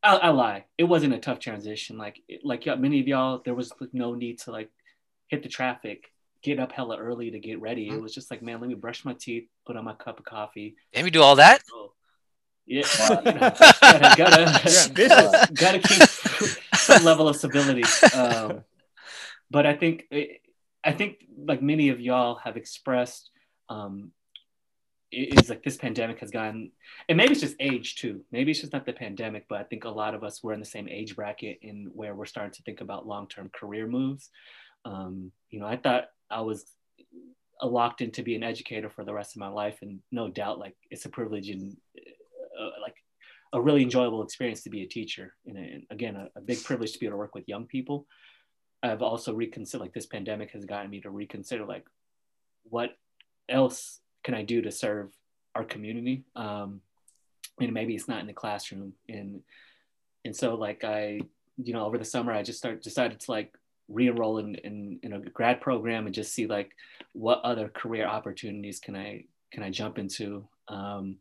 I, I lie, it wasn't a tough transition. Like it- like yeah, many of y'all, there was like, no need to like hit the traffic. Get up hella early to get ready. It was just like, man, let me brush my teeth, put on my cup of coffee, Damn, you do all that? Oh, yeah, you know, gotta, gotta, gotta keep some level of civility. Um, but I think, I think like many of y'all have expressed, um, it is like this pandemic has gotten, and maybe it's just age too. Maybe it's just not the pandemic, but I think a lot of us were in the same age bracket in where we're starting to think about long-term career moves. Um, you know, I thought I was uh, locked in to be an educator for the rest of my life, and no doubt, like it's a privilege and uh, like a really enjoyable experience to be a teacher, and, and again, a, a big privilege to be able to work with young people. I've also reconsidered, like this pandemic has gotten me to reconsider, like what else can I do to serve our community? Um, and maybe it's not in the classroom, and and so like I, you know, over the summer I just start decided to like re-enroll in, in, in a grad program and just see like what other career opportunities can I can I jump into. Um,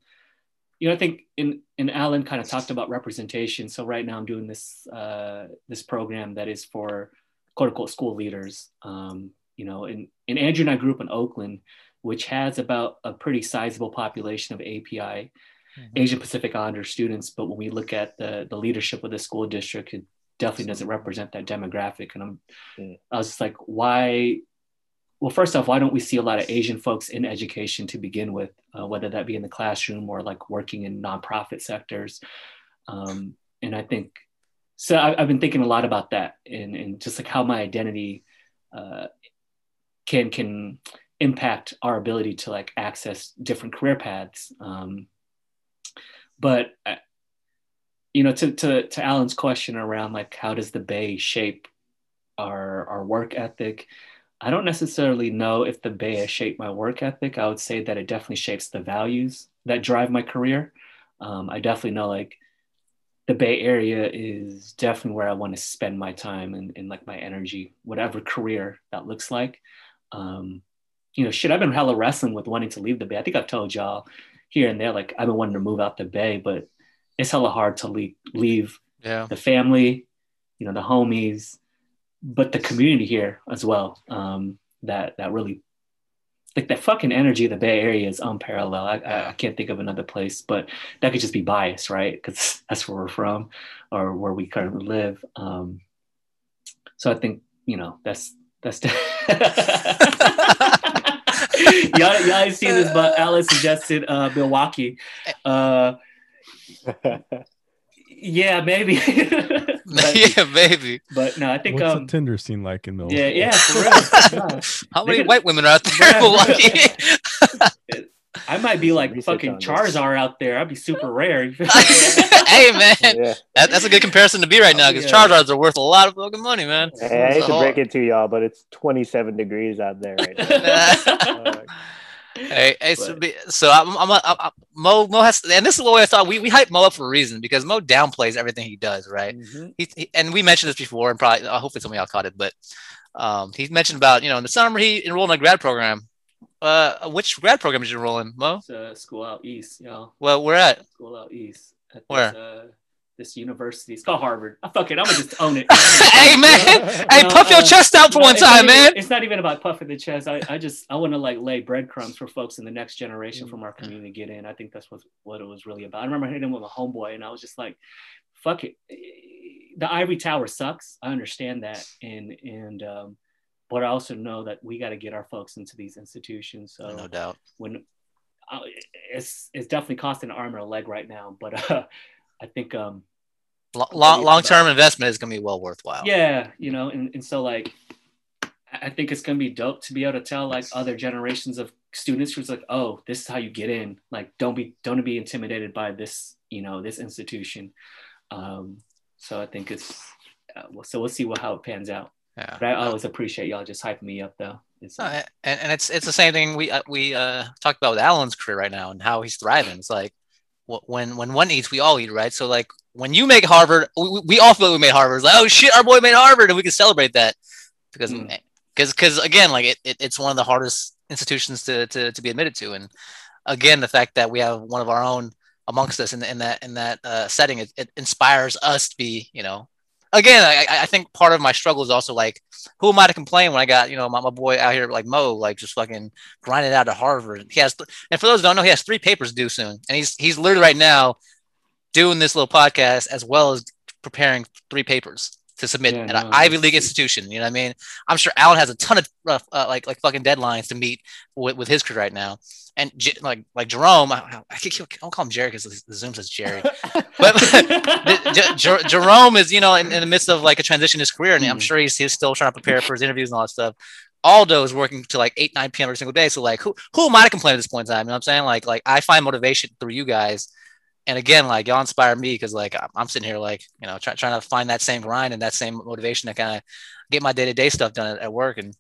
you know, I think in in Alan kind of talked about representation. So right now I'm doing this uh, this program that is for quote unquote school leaders. Um, you know, and, and Andrew and I grew up in Oakland, which has about a pretty sizable population of API, Asian Pacific Islander students. But when we look at the the leadership of the school district, it definitely doesn't represent that demographic. And I'm Mm. I was just like, why? Well, first off, why don't we see a lot of Asian folks in education to begin with, uh, whether that be in the classroom or like working in nonprofit sectors? Um, and I think so. I, I've been thinking a lot about that, and, and just like how my identity uh, can can impact our ability to like access different career paths. Um, but uh, you know, to to to Alan's question around like how does the Bay shape our our work ethic? I don't necessarily know if the Bay has shaped my work ethic. I would say that it definitely shapes the values that drive my career. Um, I definitely know like the Bay Area is definitely where I want to spend my time and, and like my energy, whatever career that looks like. Um, you know, shit, I've been hella wrestling with wanting to leave the Bay. I think I've told y'all here and there, like I've been wanting to move out the Bay, but it's hella hard to leave, leave Yeah. the family, you know, the homies, but the community here as well. Um, that that really like that fucking energy of the Bay Area is unparalleled. I, I, I can't think of another place, but that could just be bias, right? Because that's where we're from or where we currently live. Um, so I think you know that's that's. y'all, y'all ain't seen this, but Alice suggested uh, Milwaukee. Uh, yeah, maybe. but, yeah, maybe. but no, I think What's um, the Tinder scene like in Milwaukee? yeah, yeah, for real. No. How many could- white women are out there in Milwaukee? I might be like fucking on this. Charizard out there. I'd be super rare. hey man, yeah. that, that's a good comparison to be right now because Yeah. Charizards are worth a lot of fucking money, man. Hey, I hate So- to break it to y'all, but it's 27 degrees out there right now. Uh, Hey, hey so, be, so I'm, I'm, I'm, I'm, Mo, Mo has, and this is the way I thought we, we hype Mo up for a reason because Mo downplays everything he does, right? Mhm. He, he and we mentioned this before, and probably uh, hopefully some of y'all caught it, but um, he mentioned about you know in the summer he enrolled in a grad program. Uh, which grad program did you enroll in, Mo? It's a school out east, y'all. Well, we're at. School out east. At Where? This, uh, this university. It's called Harvard. I fuck it. I'm gonna just own it. hey man, hey, No, puff your uh, chest out for No, one it's not time, even- man. It's not even about puffing the chest. I, I just I want to like lay breadcrumbs for folks in the next generation from our community to get in. I think that's what what it was really about. I remember hitting with a homeboy and I was just like, fuck it. The ivory tower sucks. I understand that. And and um, but I also know that we got to get our folks into these institutions. So No doubt. when uh, it's it's definitely costing an arm and a leg right now. But uh, I think um, long long term investment is gonna be well worthwhile. Yeah, you know, and, and so like I think it's gonna be dope to be able to tell like other generations of students who's like, oh, this is how you get in. Like, don't be don't be intimidated by this, you know, this institution. Um, so I think it's uh, so we'll see what how it pans out. Yeah. But I always appreciate y'all just hyping me up though. It's, uh, and, and it's it's the same thing we uh, we uh, talked about with Alan's career right now and how he's thriving. It's like when when one eats, we all eat, right? So like when you make Harvard, we, we all feel like we made Harvard. It's like, oh shit, our boy made Harvard, and we can celebrate that because because mm. because again, like it, it, it's one of the hardest institutions to, to to be admitted to, and again, the fact that we have one of our own amongst us in, in that in that uh, setting, it, it inspires us to be, you know, again, I, I think part of my struggle is also like, who am I to complain when I got, you know, my, my boy out here like Mo, like just fucking grinding out of Harvard. He has, and for those who don't know, he has three papers due soon. And he's, he's literally right now doing this little podcast as well as preparing three papers to submit yeah, at no, an Ivy League institution. You know what I mean? I'm sure Alan has a ton of rough, uh, like like fucking deadlines to meet with, with his crew right now. And J- like like Jerome, I, I, I'll call him Jerry because the Zoom says Jerry. but J- J- Jerome is you know in, in, the midst of like a transition in his career, and mm. I'm sure he's, he's still trying to prepare for his interviews and all that stuff. Aldo is working to like 8, 9 p.m. every single day. So like who who am I to complain at this point in time? You know what I'm saying? Like like I find motivation through you guys and again, like y'all inspire me because like I'm sitting here like you know try, trying to find that same grind and that same motivation to kind of get my day to day stuff done at, at, work. And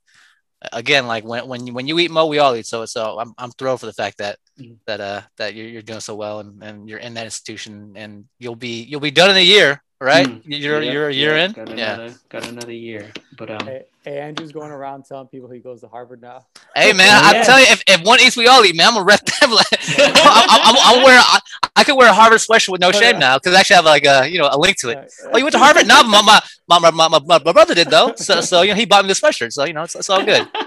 again, like when when you, when you eat mo, we all eat. So so I'm I'm thrilled for the fact that mm-hmm. that uh that you're, you're doing so well and, and you're in that institution and you'll be you'll be done in a year right? Mm. You're yep, you're a year yeah, in. Got another, yeah, got another year. But um, hey, hey, Andrew's going around telling people he goes to Harvard now. Hey man, yeah. I tell you, if, if one eats, we all eat, man. I'm gonna rep them. Like, I, wear. I, I, could wear a Harvard sweatshirt with no oh, shame now because I actually have like a you know a link to it. Oh, you went to Harvard? no, my my, my my my my brother did though. So so you know he bought me the sweatshirt. So you know it's, it's all good.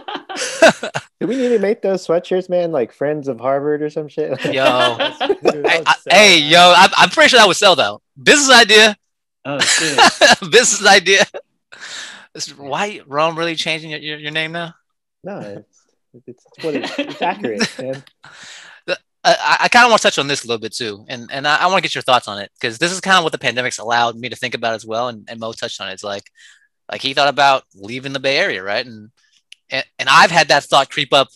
Do we need to make those sweatshirts, man? Like friends of Harvard or some shit? yo, Dude, I, I, hey, yo, I'm, I'm pretty sure that would sell though. Business idea. Oh shit! Business idea. Why Rome really changing your, your, your name now? No, it's it's, it's what it, it's accurate, man. I, I kind of want to touch on this a little bit too, and and I, I want to get your thoughts on it because this is kind of what the pandemic's allowed me to think about as well. And, and Mo touched on it. It's like, like he thought about leaving the Bay Area, right? And and, and I've had that thought creep up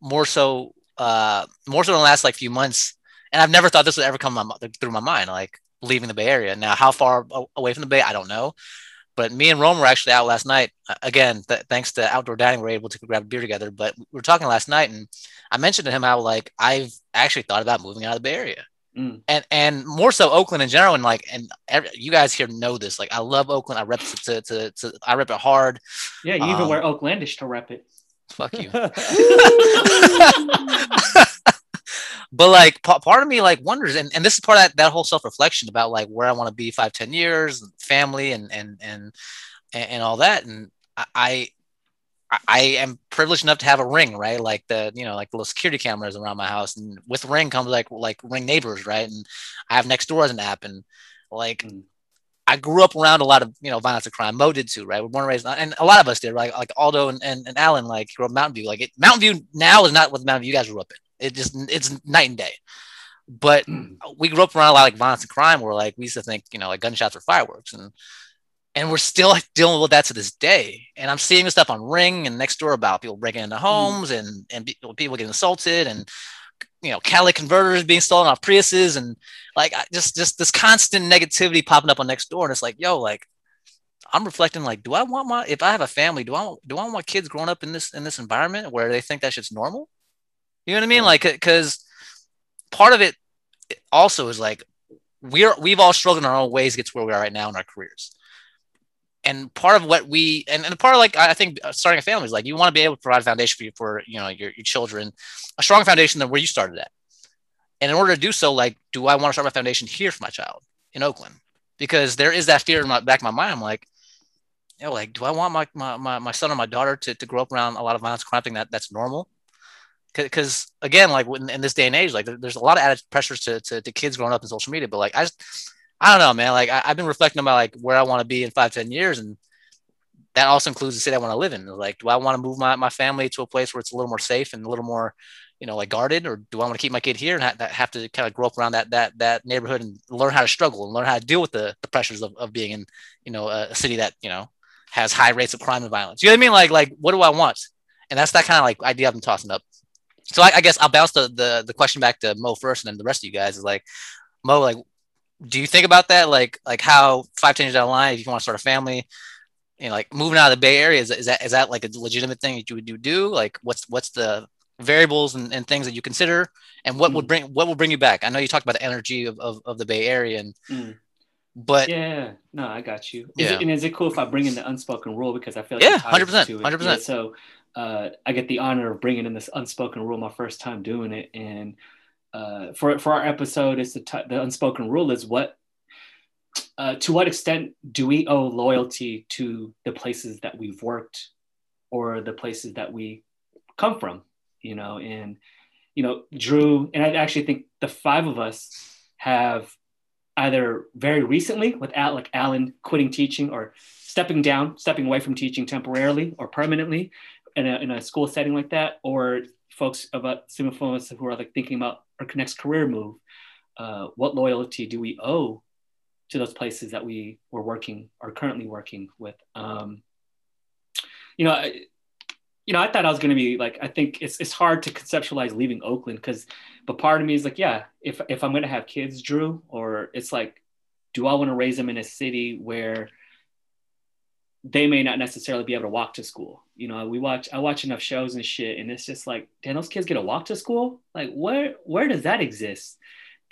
more so, uh, more so in the last like few months. And I've never thought this would ever come my, through my mind. Like, leaving the Bay Area. Now, how far away from the Bay, I don't know. But me and Rome were actually out last night. Again, th- thanks to outdoor dining, we were able to grab a beer together. But we were talking last night, and I mentioned to him how like I've actually thought about moving out of the Bay Area, mm. and and more so Oakland in general. And like, and every, you guys here know this. Like, I love Oakland. I rep it to, to, to I rep it hard. Yeah, you um, even wear Oaklandish to rep it. Fuck you. but like p- part of me like wonders and, and this is part of that, that whole self-reflection about like where i want to be five ten years family and and and and all that and i I am privileged enough to have a ring, right? Like the, you know, like the little security cameras around my house, and with ring comes like like ring neighbors, right? And I have Nextdoor as an app, and like mm. I grew up around a lot of you know violence and crime. Mo did too, right? We're born and raised, and a lot of us did, right? Like Aldo and, and, and Alan, like grew up Mountain View. Like it, Mountain View now is not what the Mountain View guys grew up in. It just it's night and day. But mm. we grew up around a lot of like violence and crime where like we used to think, you know, like gunshots were fireworks and and we're still like, dealing with that to this day. And I'm seeing this stuff on Ring and next door about people breaking into mm. homes mm. and and people getting assaulted and you know catalytic converters being stolen off Priuses and like just just this constant negativity popping up on next door. and it's like yo like I'm reflecting like do I want my if I have a family do I want, do I want kids growing up in this in this environment where they think that shit's normal you know what I mean? Like, because part of it also is like we're we've all struggled in our own ways to get to where we are right now in our careers. And part of what we and, and part of like I think uh, starting a family is like you want to be able to provide a foundation for you for you know your, your children, a strong foundation than where you started at. And in order to do so, like, do I want to start my foundation here for my child in Oakland? Because there is that fear in my back of my mind. I'm like, you know, like, do I want my, my, my, my son or my daughter to, to grow up around a lot of violence crime thing that that's normal? because again like in, in, this day and age like there's a lot of added pressures to, to, to, kids growing up in social media but like i just i don't know man like I, have been reflecting about like where i want to be in five ten years and that also includes the city i want to live in like do i want to move my, my family to a place where it's a little more safe and a little more you know, like guarded, or do I want to keep my kid here and ha- have to kind of grow up around that that that neighborhood and learn how to struggle and learn how to deal with the, the pressures of, of being in, you know, a, a city that you know has high rates of crime and violence. You know what I mean? Like like what do I want? And that's that kind of like idea I've been tossing up. So I, I guess I'll bounce the, the the question back to Mo first, and then the rest of you guys is like, Mo, like, do you think about that? Like like how five ten years down the line, if you want to start a family, you know, like moving out of the Bay Area, is, is that is that like a legitimate thing that you would do? do? Like what's what's the variables and, and things that you consider and what mm. would bring what will bring you back i know you talked about the energy of, of, of the bay area and mm. but yeah no i got you is yeah. It, and is it cool if i bring in the unspoken rule because i feel like yeah 100% 100% so uh, i get the honor of bringing in this unspoken rule my first time doing it and uh, for for our episode is the, t- the unspoken rule is what uh, to what extent do we owe loyalty to the places that we've worked or the places that we come from you know, and you know, Drew, and I actually think the five of us have either very recently with like Alan quitting teaching or stepping down, stepping away from teaching temporarily or permanently in a, in a school setting like that, or folks about some of us who are like thinking about our next career move. Uh, what loyalty do we owe to those places that we were working or currently working with? Um, you know, you know, I thought I was going to be like, I think it's, it's hard to conceptualize leaving Oakland because, but part of me is like, yeah, if, if I'm going to have kids, Drew, or it's like, do I want to raise them in a city where they may not necessarily be able to walk to school? You know, we watch, I watch enough shows and shit, and it's just like, damn, those kids get to walk to school? Like, where, where does that exist?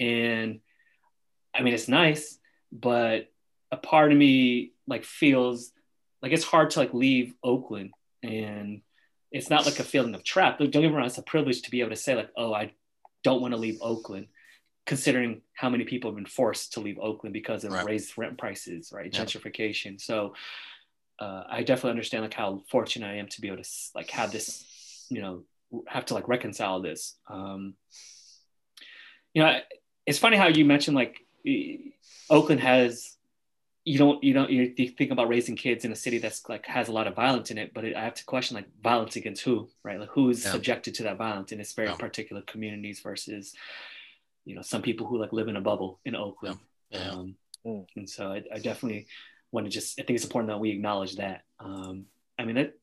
And I mean, it's nice, but a part of me like feels like it's hard to like leave Oakland and it's not like a feeling of trap. Don't get me wrong, it's a privilege to be able to say, like, oh, I don't want to leave Oakland, considering how many people have been forced to leave Oakland because of right. raised rent prices, right? Yeah. Gentrification. So uh, I definitely understand like how fortunate I am to be able to like have this, you know, have to like reconcile this. Um, you know, it's funny how you mentioned like Oakland has you don't you don't you think about raising kids in a city that's like has a lot of violence in it but it, i have to question like violence against who right like who is yeah. subjected to that violence in its very yeah. particular communities versus you know some people who like live in a bubble in oakland yeah. Um, mm. and so I, I, definitely want to just i think it's important that we acknowledge that um, i mean that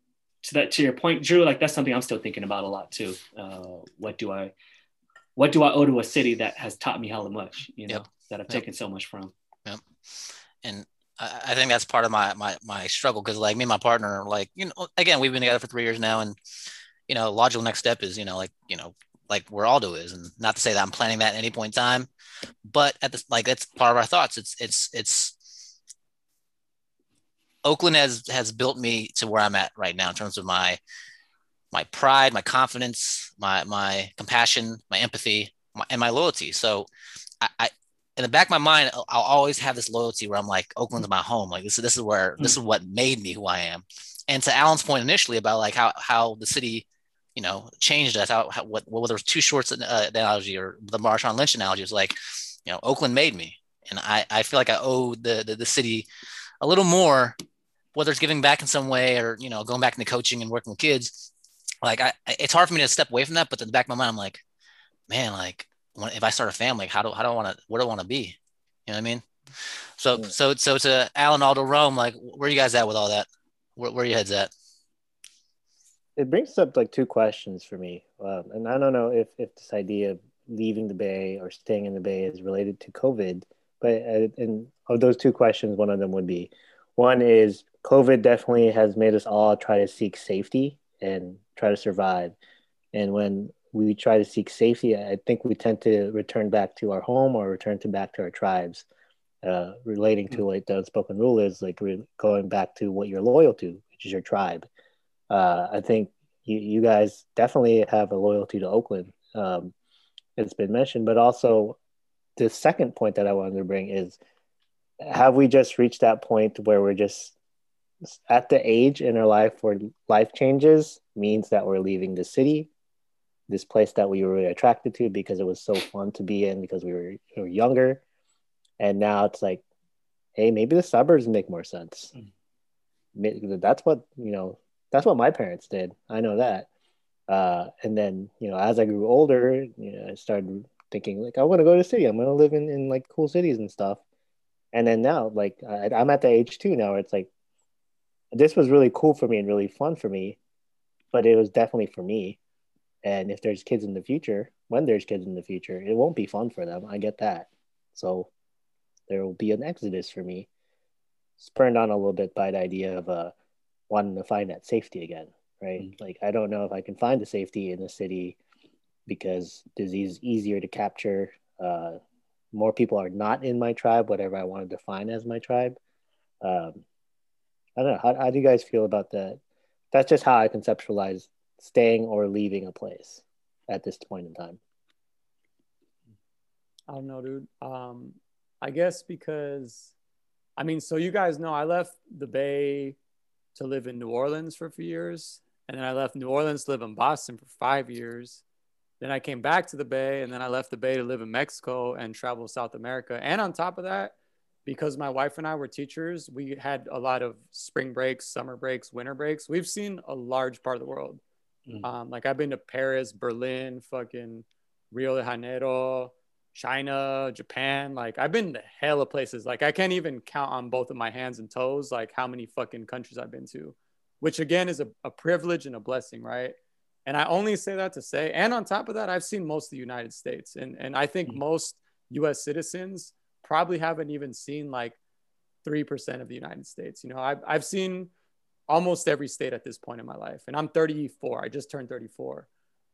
to that to your point drew like that's something i'm still thinking about a lot too uh, what do i what do i owe to a city that has taught me hella much you know yep. that i've yep. taken so much from yep. and I think that's part of my my my struggle because like me and my partner, like you know, again, we've been together for three years now, and you know, logical next step is you know, like you know, like where Aldo is, and not to say that I'm planning that at any point in time, but at this like that's part of our thoughts. It's it's it's Oakland has has built me to where I'm at right now in terms of my my pride, my confidence, my my compassion, my empathy, my, and my loyalty. So I, I in the back of my mind, I'll always have this loyalty where I'm like, Oakland's my home. Like this, this is where this is what made me who I am. And to Alan's point initially about like how how the city, you know, changed us. How, how what whether it was Too Short's uh, analogy or the Marshawn Lynch analogy was like, you know, Oakland made me, and I I feel like I owe the the, the city a little more, whether it's giving back in some way or you know going back into coaching and working with kids. Like I, it's hard for me to step away from that, but in the back of my mind, I'm like, man, like if I start a family, how do how do I want to what do I want to be? You know what I mean? So yeah. so so to Alan Aldo Rome, like where are you guys at with all that? Where, where are your heads at? It brings up like two questions for me, um, and I don't know if if this idea of leaving the Bay or staying in the Bay is related to COVID, but uh, and of those two questions, one of them would be, one is COVID definitely has made us all try to seek safety and try to survive, and when we try to seek safety, I think we tend to return back to our home or return to back to our tribes. Uh, relating to like the unspoken rule is like re- going back to what you're loyal to, which is your tribe. Uh, I think you, you guys definitely have a loyalty to Oakland. Um, it's been mentioned, but also the second point that I wanted to bring is have we just reached that point where we're just at the age in our life where life changes means that we're leaving the city this place that we were really attracted to because it was so fun to be in because we were, we were younger. And now it's like, hey, maybe the suburbs make more sense. Mm. That's what, you know, that's what my parents did. I know that. Uh, and then you know, as I grew older, you know, I started thinking like I want to go to the city. I'm going to live in in like cool cities and stuff. And then now, like I, I'm at the age too now. Where it's like this was really cool for me and really fun for me, but it was definitely for me. And if there's kids in the future, when there's kids in the future, it won't be fun for them. I get that. So there will be an exodus for me, spurned on a little bit by the idea of uh, wanting to find that safety again, right? Mm-hmm. Like, I don't know if I can find the safety in the city because disease is easier to capture. Uh, more people are not in my tribe, whatever I want to define as my tribe. Um, I don't know. How, how do you guys feel about that? That's just how I conceptualize staying or leaving a place at this point in time. I don't know, dude. Um, I guess because, I mean, so you guys know I left the Bay to live in New Orleans for a few years, and then I left New Orleans to live in Boston for five years. Then I came back to the Bay, and then I left the Bay to live in Mexico and travel South America. And on top of that, because my wife and I were teachers, we had a lot of spring breaks, summer breaks, winter breaks. We've seen a large part of the world. Mm. Um, like I've been to Paris, Berlin, fucking Rio de Janeiro, China, Japan. Like I've been to hella places. Like I can't even count on both of my hands and toes, like how many fucking countries I've been to, which again is a, a privilege and a blessing, right? And I only say that to say, and on top of that, I've seen most of the United States. And, and I think mm. most US citizens probably haven't even seen like 3% of the United States. You know, I've, I've seen almost every state at this point in my life. And I'm 34. I just turned 34.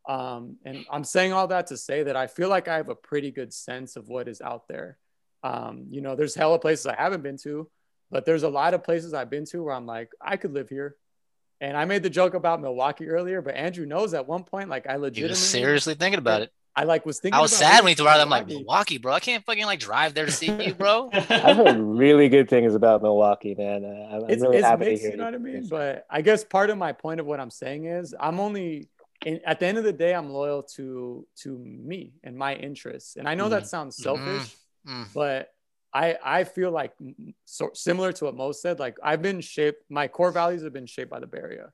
Um, and I'm saying all that to say that I feel like I have a pretty good sense of what is out there. Um, you know, there's hella places I haven't been to, but there's a lot of places I've been to where I'm like, I could live here. And I made the joke about Milwaukee earlier, but Andrew knows at one point, like I legitimately seriously thinking about it. I like was thinking. I was sad when you threw out. I'm like Milwaukee, bro. I can't fucking like drive there to see you, bro. I've heard really good things about Milwaukee, man. Uh, I'm, it's, really it's happy mixed, to hear. You know what I mean? But I guess part of my point of what I'm saying is I'm only. In, at the end of the day, I'm loyal to to me and my interests, and I know mm. that sounds selfish, mm. Mm. but I I feel like so similar to what Mo said. Like I've been shaped. My core values have been shaped by the Bay Area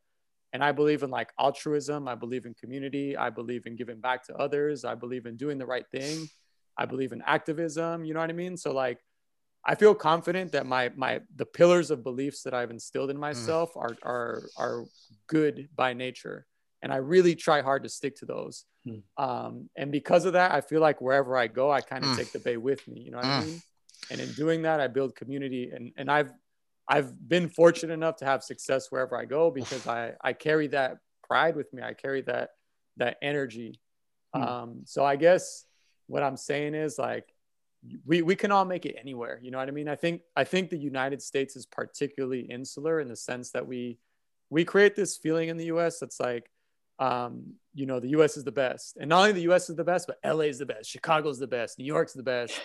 and i believe in like altruism i believe in community i believe in giving back to others i believe in doing the right thing i believe in activism you know what i mean so like i feel confident that my my the pillars of beliefs that i've instilled in mm. myself mm. are are are good by nature and i really try hard to stick to those mm. um, and because of that i feel like wherever i go i kind of mm. take the bay with me you know what i mm. mean and in doing that i build community and and i've I've been fortunate enough to have success wherever I go because I, I carry that pride with me. I carry that that energy. Hmm. Um, so I guess what I'm saying is like we, we can all make it anywhere. You know what I mean? I think I think the United States is particularly insular in the sense that we we create this feeling in the US that's like um, you know, the US is the best. And not only the US is the best, but LA is the best, Chicago's the best, New York's the best.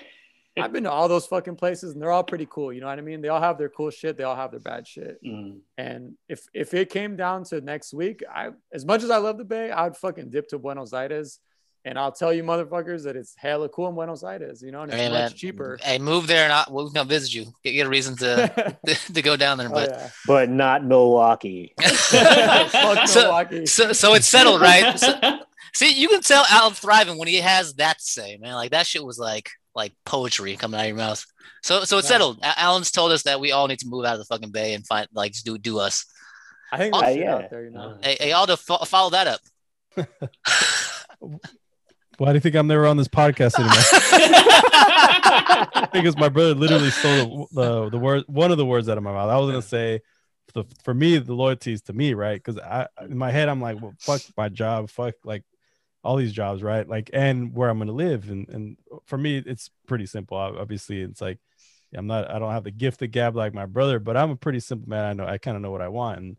I've been to all those fucking places and they're all pretty cool. You know what I mean? They all have their cool shit. They all have their bad shit. Mm. And if if it came down to next week, I as much as I love the Bay, I would fucking dip to Buenos Aires. And I'll tell you, motherfuckers, that it's hella cool in Buenos Aires. You know, and it's hey, much man. cheaper. Hey, move there, and I'll, we'll come visit you. Get, get a reason to, to, to go down there, but oh, yeah. but not Milwaukee. so, Milwaukee. So, so it's settled, right? So, see, you can tell Alan thriving when he has that to say, man. Like that shit was like like poetry coming out of your mouth. So so it's yeah. settled. Alan's told us that we all need to move out of the fucking bay and find like do do us. I think uh, yeah. out there, you know. Hey, hey Aldo, fo- follow that up. Why do you think I'm never on this podcast anymore? because my brother literally stole the, the, the word one of the words out of my mouth. I was gonna say the, for me the loyalty is to me, right? Because I in my head I'm like, well, fuck my job, fuck like all these jobs, right? Like, and where I'm going to live. And, and for me, it's pretty simple. Obviously, it's like, I'm not, I don't have the gift of gab like my brother, but I'm a pretty simple man. I know, I kind of know what I want. And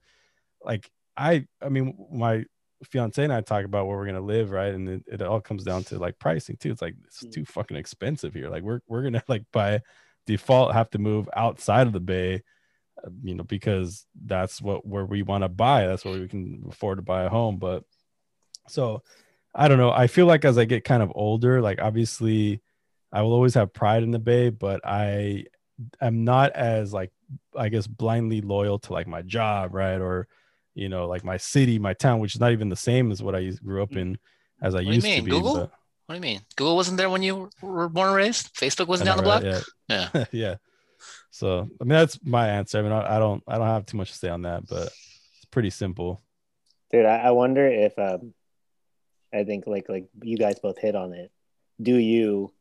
like, I, I mean, my fiance and I talk about where we're going to live, right? And it, it, all comes down to like pricing too. It's like, it's too fucking expensive here. Like, we're, we're going to like by default have to move outside of the Bay, uh, you know, because that's what, where we want to buy. That's where we can afford to buy a home. But so, I don't know. I feel like as I get kind of older, like obviously I will always have pride in the Bay, but I am not as like I guess blindly loyal to like my job, right? Or you know, like my city, my town, which is not even the same as what I grew up in as I used to be. What do you used mean, to be. Google? but- What do you mean? Google wasn't there when you were born and raised. Facebook wasn't I down the know, block. right? Yeah. Yeah. yeah. So I mean that's my answer. I mean I, I don't I don't have too much to say on that, but it's pretty simple. Dude, I, I wonder if um, I think like like you guys both hit on it. Do you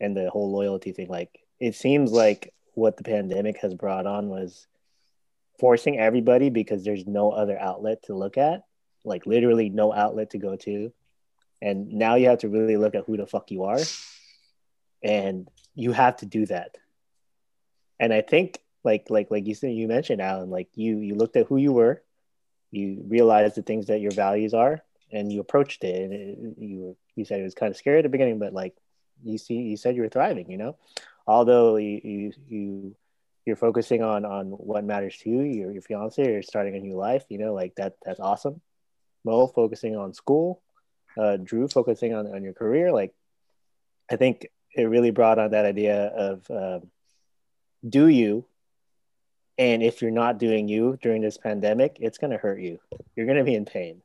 and the whole loyalty thing? Like it seems like what the pandemic has brought on was forcing everybody because there's no other outlet to look at, like literally no outlet to go to, and now you have to really look at who the fuck you are, and you have to do that. And I think like like like you said you mentioned Alan, like you you looked at who you were you realized the things that your values are and you approached it and it, you you said it was kind of scary at the beginning but like you see you said you were thriving you know although you you, you you're focusing on on what matters to you your, your fiance you're starting a new life you know like that that's awesome mo focusing on school uh, drew focusing on, on your career like i think it really brought on that idea of um, do you and if you're not doing you during this pandemic, it's going to hurt you. You're going to be in pain.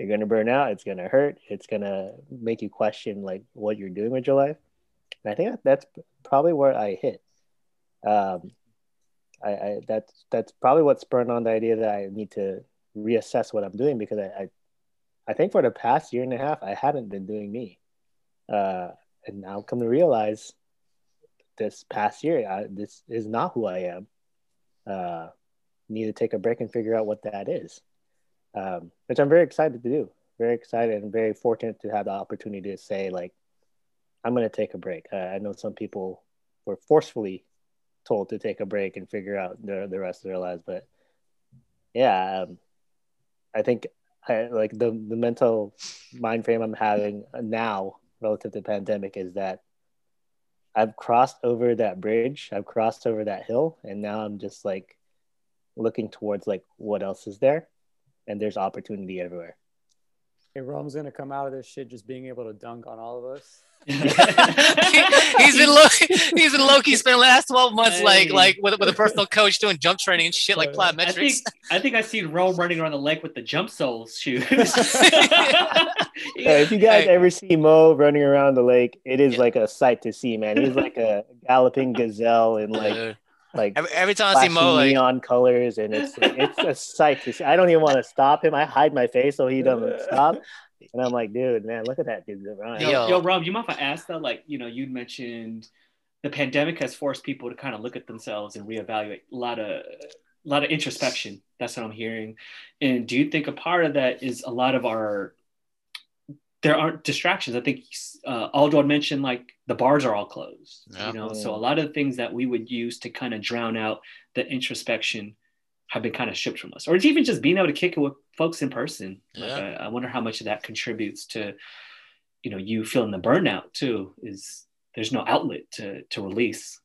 You're going to burn out. It's going to hurt. It's going to make you question like what you're doing with your life. And I think that's probably where I hit. Um, I, I that's that's probably what spurred on the idea that I need to reassess what I'm doing because I, I, I think for the past year and a half I hadn't been doing me, uh, and now come to realize this past year I, this is not who I am uh, need to take a break and figure out what that is, um, which I'm very excited to do. Very excited and very fortunate to have the opportunity to say, like, I'm going to take a break. Uh, I know some people were forcefully told to take a break and figure out the, the rest of their lives, but yeah, um, I think I, like the, the mental mind frame I'm having now relative to the pandemic is that I've crossed over that bridge, I've crossed over that hill, and now I'm just like looking towards like what else is there, and there's opportunity everywhere. Hey, Rome's gonna come out of this shit just being able to dunk on all of us. he's been low. He's been low key spent the last twelve months like Hey. like with, with a personal coach doing jump training and shit like Uh, I plyometrics. think I think I seen Rome running around the lake with the jump soles shoes. Yeah, if you guys Hey. ever see Mo running around the lake, it is Yeah. like a sight to see, man. He's like a galloping gazelle in like Dude. Like every, every time I see flashing Mo, like neon colors, and it's it's a sight to see. I don't even want to stop him. I hide my face so he doesn't stop. And I'm like, dude, man, look at that dude run. Yo. Yo, yo, Rob, you might have asked that? Like, you know, you mentioned the pandemic has forced people to kind of look at themselves and reevaluate a lot of a lot of introspection. That's what I'm hearing. And do you think a part of that is a lot of our there aren't distractions? I think uh, Aldo mentioned like the bars are all closed. Yeah. You know, so a lot of things that we would use to kind of drown out the introspection have been kind of stripped from us, or it's even just being able to kick it with folks in person. Like, I, I wonder how much of that contributes to, you know, you feeling the burnout too. Is there's no outlet to to release,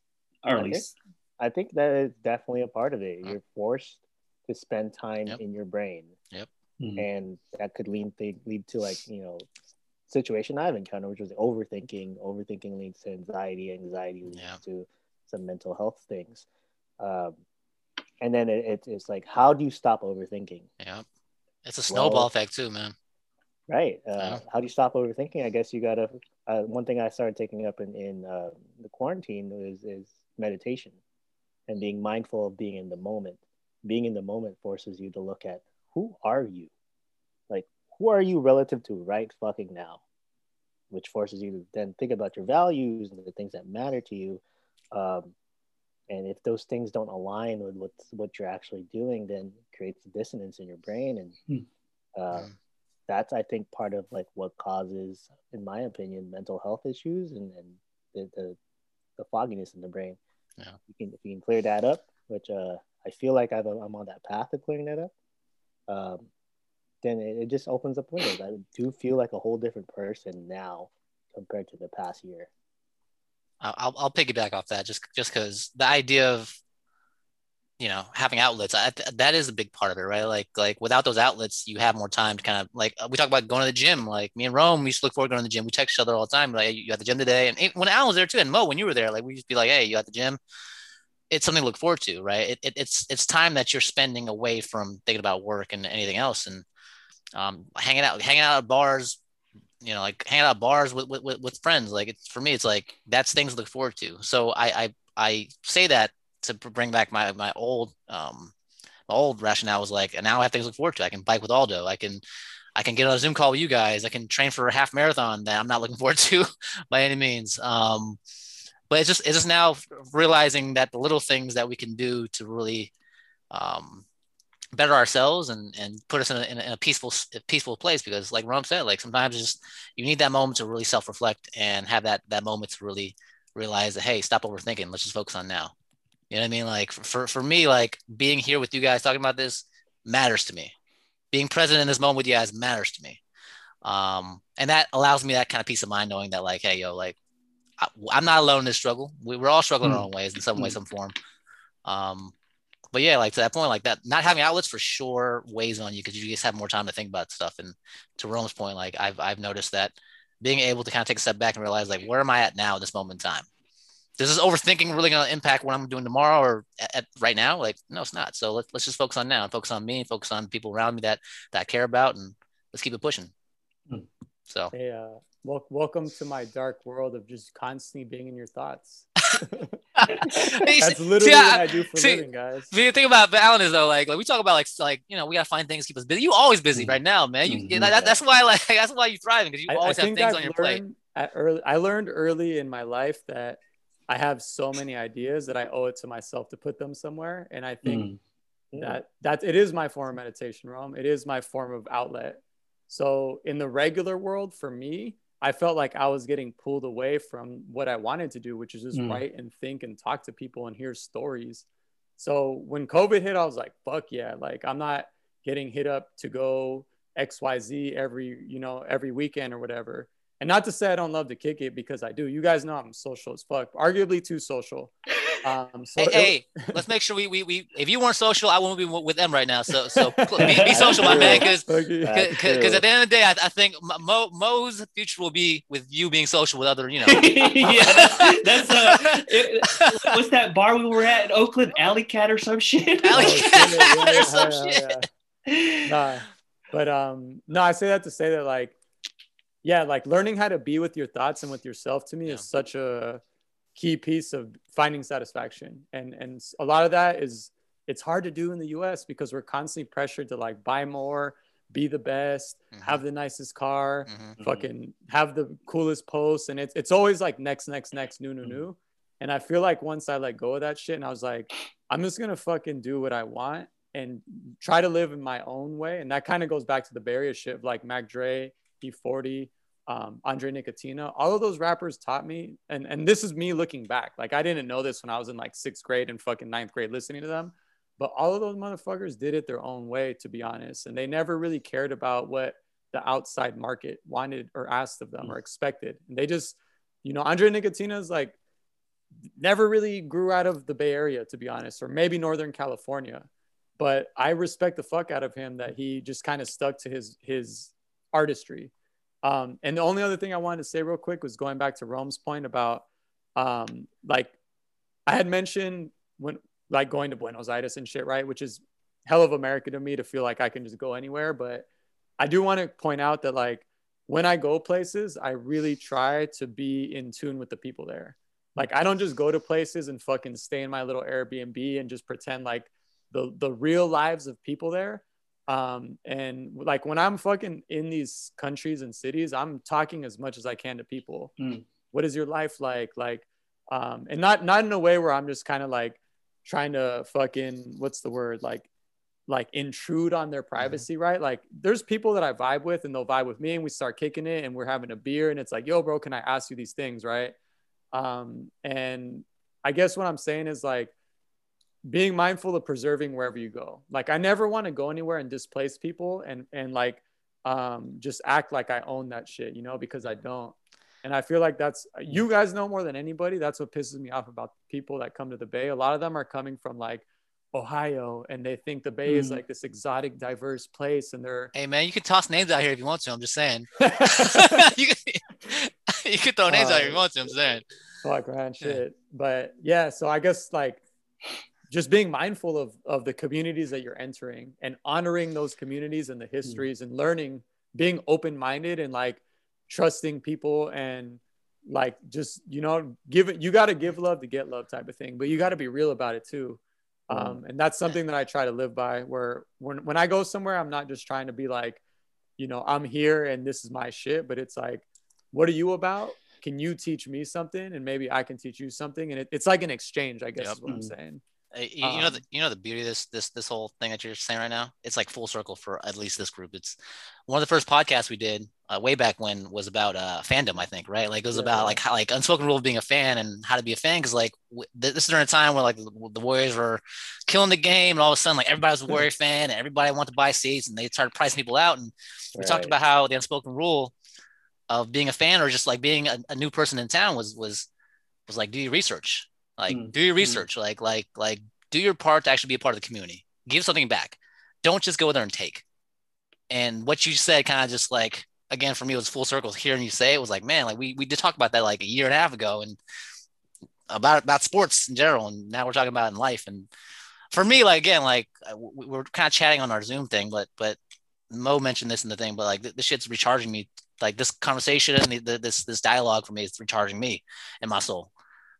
or at I think- least I think that is definitely a part of it. You're forced to spend time Yep. in your brain, Mhm. and that could lead lead to like you know situation I've encountered, which was overthinking. Overthinking leads to anxiety. Anxiety leads Yeah. to some mental health things. Um, and then it, it, it's like, how do you stop overthinking? yeah, it's a snowball Well- effect too, man. Right. Uh, Yeah. How do you stop overthinking? I guess you gotta. Uh, one thing I started taking up in in uh, the quarantine is is meditation, and being mindful of being in the moment. Being in the moment forces you to look at who are you, who are you relative to right fucking now, which forces you to then think about your values and the things that matter to you. Um, and if those things don't align with what what you're actually doing, then it creates dissonance in your brain and. Hmm. Uh, Mm. that's I think part of like what causes, in my opinion, mental health issues and, and the, the the fogginess in the brain. Yeah. You can if you can clear that up, which uh, I feel like I've, I'm on that path of clearing that up. Um, it, it just opens up windows. I do feel like a whole different person now compared to the past year. I'll, I'll- piggyback off that just just because the idea of you know having outlets I, that is a big part of it right? Like like without those outlets you have more time to kind of like uh, we talk about going to the gym. Like me and Rome we used to look forward to going to the gym. We text each other all the time. Like you at the gym today? And when Alan was there too and Mo when you were there like we just be like hey you at the gym? It's something to look forward to, right? It, it, it's it's time that you're spending away from thinking about work and anything else, and um, hanging out, hanging out at bars, you know, like hanging out at bars with, with, with friends. Like it's for me, it's like that's things to look forward to. So I, I, I say that to bring back my, my old, um, my old rationale was like, and now I have things to look forward to. I can bike with Aldo. I can, I can get on a Zoom call with you guys. I can train for a half marathon that I'm not looking forward to by any means. Um, but it's just, it's just now realizing that the little things that we can do to really, um, better ourselves and and put us in a, in a peaceful peaceful place because like Rom said like sometimes just you need that moment to really self-reflect and have that that moment to really realize that hey stop overthinking. Let's just focus on now. You know what I mean? Like for for me like being here with you guys talking about this matters to me. Being present in this moment with you guys matters to me. Um and that allows me that kind of peace of mind knowing that like hey yo like I, am not alone in this struggle. We, we're all struggling mm. our own ways in some way some form. Um but yeah, like to that point, like that, not having outlets for sure weighs on you because you just have more time to think about stuff. And to Rome's point, like I've I've noticed that being able to kind of take a step back and realize like where am I at now, at this moment in time? Is this overthinking really going to impact what I'm doing tomorrow or at, at, right now? Like, no, it's not. So let's let's just focus on now and focus on me and focus on people around me that that I care about, and let's keep it pushing. Hmm. So, hey, uh, well, welcome to my dark world of just constantly being in your thoughts. That's literally see, what I do for see, living, guys. The thing about Alan is though, like, like we talk about like like you know we gotta find things keep us busy. You always busy mm-hmm. right now, man. You, mm-hmm. that, that's why like that's why you're thriving because you I, always I have things I've on your plate. At early, I learned early in my life that I have so many ideas that I owe it to myself to put them somewhere, and I think mm. that that it is my form of meditation, Rome. It is my form of outlet. So in the regular world, for me, I felt like I was getting pulled away from what I wanted to do, which is just mm. write and think and talk to people and hear stories. So when COVID hit, I was like, fuck yeah. Like I'm not getting hit up to go XYZ every, you know, every weekend or whatever. And not to say I don't love to kick it because I do. You guys know I'm social as fuck, arguably too social. Um, so hey, hey, let's make sure we, we we if you weren't social, I wouldn't be with them right now. So so be, be social, my man, because because at the end of the day, I, I think Mo, Mo's future will be with you being social with other, you know. yeah, that's, that's uh, it, what's that bar we were at in Oakland, Alley Cat or some shit. Alley oh, Cat or some shit. Nah, but um, no, I say that to say that like, yeah, like learning how to be with your thoughts and with yourself to me yeah. is such a key piece of finding satisfaction and and a lot of that is it's hard to do in the us because we're constantly pressured to like buy more be the best mm-hmm. have the nicest car mm-hmm. fucking have the coolest posts and it's, it's always like next next next new new mm-hmm. new and i feel like once i let go of that shit and i was like i'm just gonna fucking do what i want and try to live in my own way and that kind of goes back to the Bay Area shit of like mac dre e40 um, Andre Nickatina, all of those rappers taught me, and and this is me looking back. Like I didn't know this when I was in like sixth grade and fucking ninth grade listening to them, but all of those motherfuckers did it their own way, to be honest, and they never really cared about what the outside market wanted or asked of them or expected. And they just, you know, Andre is like never really grew out of the Bay Area, to be honest, or maybe Northern California. But I respect the fuck out of him that he just kind of stuck to his his artistry um, and the only other thing I wanted to say real quick was going back to Rome's point about um, like I had mentioned when like going to Buenos Aires and shit, right? Which is hell of America to me to feel like I can just go anywhere. But I do want to point out that like when I go places, I really try to be in tune with the people there. Like I don't just go to places and fucking stay in my little Airbnb and just pretend like the the real lives of people there um and like when i'm fucking in these countries and cities i'm talking as much as i can to people mm. what is your life like like um and not not in a way where i'm just kind of like trying to fucking what's the word like like intrude on their mm-hmm. privacy mm-hmm. right like there's people that i vibe with and they'll vibe with me and we start kicking it and we're having a beer and it's like yo bro can i ask you these things right um and i guess what i'm saying is like being mindful of preserving wherever you go. Like I never want to go anywhere and displace people and and like um just act like I own that shit, you know, because I don't. And I feel like that's you guys know more than anybody. That's what pisses me off about people that come to the Bay. A lot of them are coming from like Ohio and they think the Bay mm. is like this exotic, diverse place. And they're hey man, you can toss names out here if you want to. I'm just saying. you, can, you throw names uh, out here if you want to. I'm saying. Fuck man, shit. But yeah, so I guess like just being mindful of of the communities that you're entering and honoring those communities and the histories and learning being open-minded and like trusting people and like just you know give it you got to give love to get love type of thing but you got to be real about it too. Um, and that's something that i try to live by where when, when i go somewhere i'm not just trying to be like you know i'm here and this is my shit but it's like what are you about? Can you teach me something and maybe i can teach you something? And it, it's like an exchange i guess Yep. is what i'm Mm. saying Uh, You, you know, Um, the, you know the beauty of this this this whole thing that you're saying right now. It's like full circle for at least this group. It's one of the first podcasts we did uh, way back when was about uh, fandom. I think right, like it was Yeah, about like how like unspoken rule of being a fan and how to be a fan. Because like w- this is during a time where like the, Warriors were killing the game, and all of a sudden like everybody was a Warrior fan, and everybody wanted to buy seats, and they started pricing people out. And we talked about how the unspoken rule of being a fan or just like being a, a new person in town was was was like do your research like Mm, do your mm. research like like like do your part to actually be a part of the community. Give something back. Don't just go there and take. And what you said kind of just like again for me it was full circle hearing you say it was like man like we, we did talk about that like a year and a half ago and about about sports in general and now we're talking about in life. And for me like again like uh, we we're kind of chatting on our zoom thing but but mo mentioned this in the thing but like th- this shit's recharging me. Like this conversation and the, the, this this dialogue for me is recharging me and my soul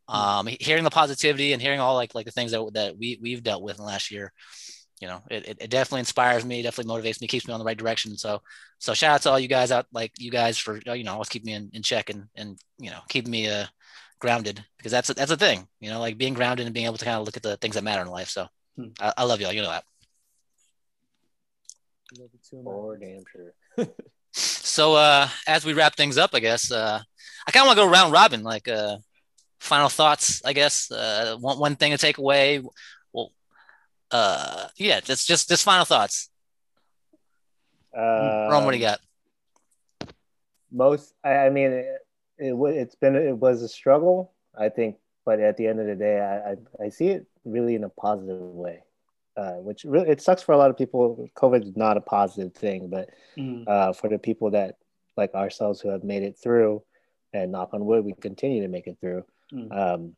um hearing the positivity and hearing all like like the things that, that we we've dealt with in the last year you know it, it, it definitely inspires me definitely motivates me keeps me on the right direction so so shout out to all you guys out like you guys for you know always keep me in, in check and and you know keep me uh grounded because that's a, that's a thing you know like being grounded and being able to kind of look at the things that matter in life so Hmm. I, I love y'all you know that Love you too, man. Damn sure. so uh as we wrap things up i guess uh i kind of want to go round robin like uh final thoughts i guess uh one, one thing to take away? Well uh yeah just just just final thoughts. Uh, Rome, what do you got? Most I, I mean it, it it's been it was a struggle i think but at the end of the day i i, I see it really in a positive way uh, which really it sucks for a lot of people. Covid is not a positive thing but Mm. uh, for the people that like ourselves who have made it through and knock on wood we continue to make it through Mm. um,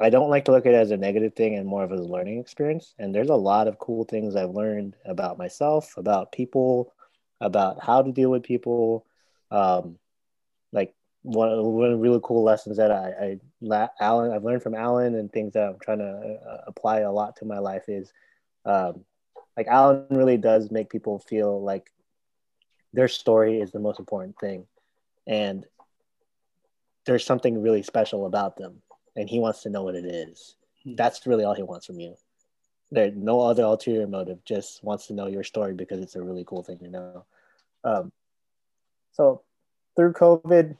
i don't like to look at it as a negative thing and more of a learning experience. And there's a lot of cool things i've learned about myself about people about how to deal with people. Um, like one of, one the really cool lessons that I, I Alan I've learned from Alan and things that I'm trying to uh, apply a lot to my life is um, like Alan really does make people feel like their story is the most important thing. And there's something really special about them and he wants to know what it is. Hmm. that's really all he wants from you. There's no other ulterior motive just wants to know your story because it's a really cool thing to know. Um, so through covid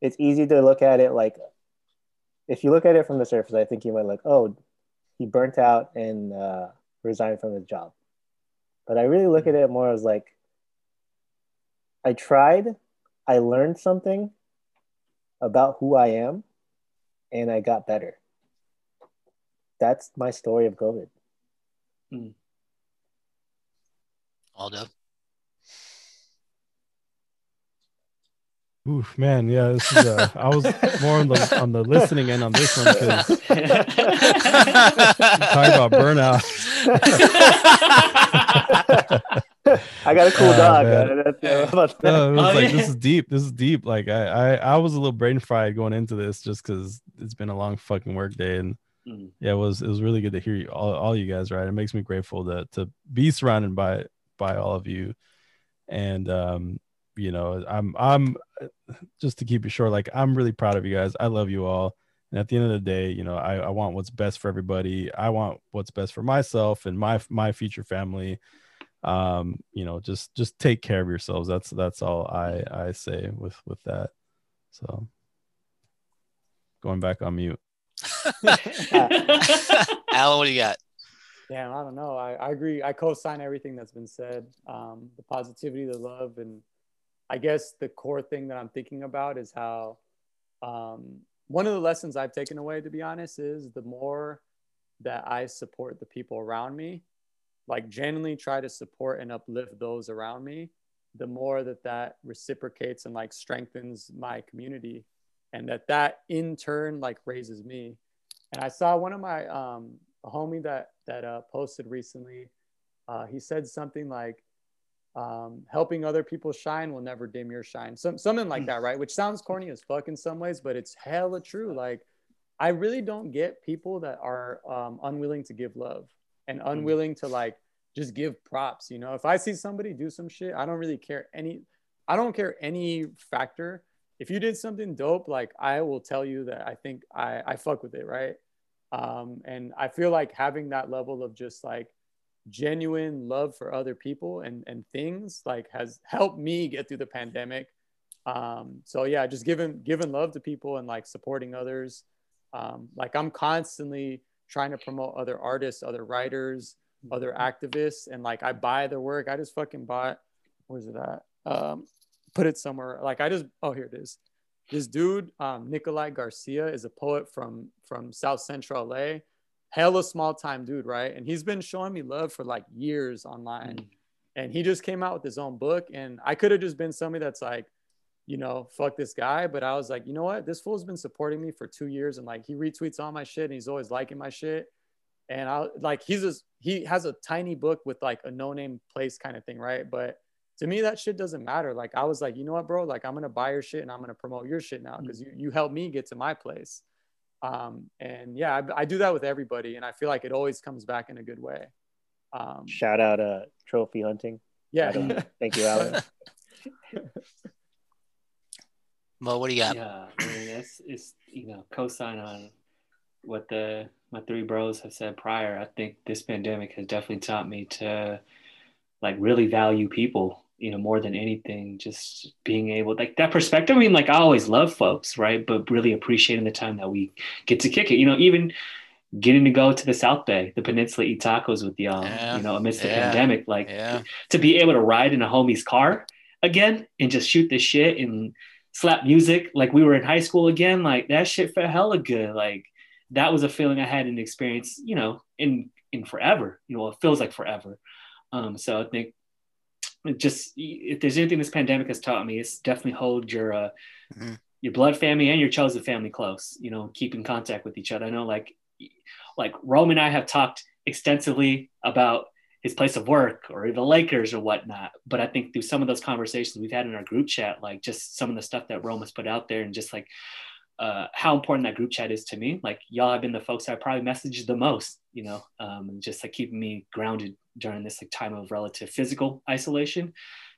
it's easy to look at it like if you look at it from the surface i think you might like oh he burnt out and uh, resigned from his job. But i really look at it more as like i tried i learned something about who i am and i got better that's my story of covid all done Oof, man, yeah, this is. Uh, I was more on the on the listening end on this one because talking about burnout. i got a cool Oh, dog that's- how about no, it was Oh, like yeah. this is deep. This is deep. Like I, I, I was a little brain fried going into this just because it's been a long fucking work day, and Mm. yeah, it was it was really good to hear you all, all you guys. Right, it makes me grateful to to be surrounded by by all of you, and um, you know, I'm I'm just to keep it short. Like I'm really proud of you guys. I love you all. And at the end of the day, you know, I, I want what's best for everybody. I want what's best for myself and my my future family um you know just just take care of yourselves that's that's all i i say with with that so going back on mute alan what do you got Damn, I don't know. I, I agree. I co-sign everything that's been said. Um, the positivity, the love, and I guess the core thing that I'm thinking about is how um, one of the lessons I've taken away, to be honest, is the more that I support the people around me, like genuinely try to support and uplift those around me, the more that that reciprocates and like strengthens my community, and that that in turn like raises me. And I saw one of my um, a homie that that uh, posted recently. Uh, he said something like, um, "Helping other people shine will never dim your shine." Some something like that, right? Which sounds corny as fuck in some ways, but it's hella true. Like, I really don't get people that are um, unwilling to give love and unwilling to like just give props. You know, if I see somebody do some shit, I don't really care any. I don't care any factor. If you did something dope, like I will tell you that I think I I fuck with it, right? Um, and I feel like having that level of just like genuine love for other people and and things like has helped me get through the pandemic. Um, so yeah, just giving giving love to people and like supporting others. Um, like I'm constantly trying to promote other artists, other writers, other activists, and like I buy their work. I just fucking bought. Where's it at? Um, put it somewhere. Like I just oh here it is. This dude, um, Nikolai Garcia, is a poet from from South Central LA. Hell Hella small time dude, right? And he's been showing me love for like years online. Mm. And he just came out with his own book. And I could have just been somebody that's like, you know, fuck this guy. But I was like, you know what? This fool's been supporting me for two years. And like he retweets all my shit and he's always liking my shit. And I like he's just he has a tiny book with like a no-name place kind of thing, right? But to me that shit doesn't matter like i was like you know what bro like i'm gonna buy your shit and i'm gonna promote your shit now because you, you helped me get to my place um, and yeah I, I, do that with everybody and i feel like it always comes back in a good way um, shout out uh trophy hunting yeah thank you alan well what do you got yeah i mean it's, it's you know co-sign on what the my three bros have said prior i think this pandemic has definitely taught me to like really value people you know more than anything just being able like that perspective i mean like i always love folks right but really appreciating the time that we get to kick it you know even getting to go to the south bay the peninsula eat tacos with y'all yeah. you know amidst the pandemic like yeah. to be able to ride in a homie's car again and just shoot the shit and slap music like we were in high school again like that shit felt hella good like that was a feeling i had an experience you know in in forever you know it feels like forever um, so I think just if there's anything this pandemic has taught me, it's definitely hold your uh, mm-hmm. your blood family and your chosen family close. You know, keep in contact with each other. I know, like like Rome and I have talked extensively about his place of work or the Lakers or whatnot. But I think through some of those conversations we've had in our group chat, like just some of the stuff that Rome has put out there and just like uh, how important that group chat is to me. Like y'all have been the folks I probably messaged the most, you know, um, just like keeping me grounded during this like time of relative physical isolation.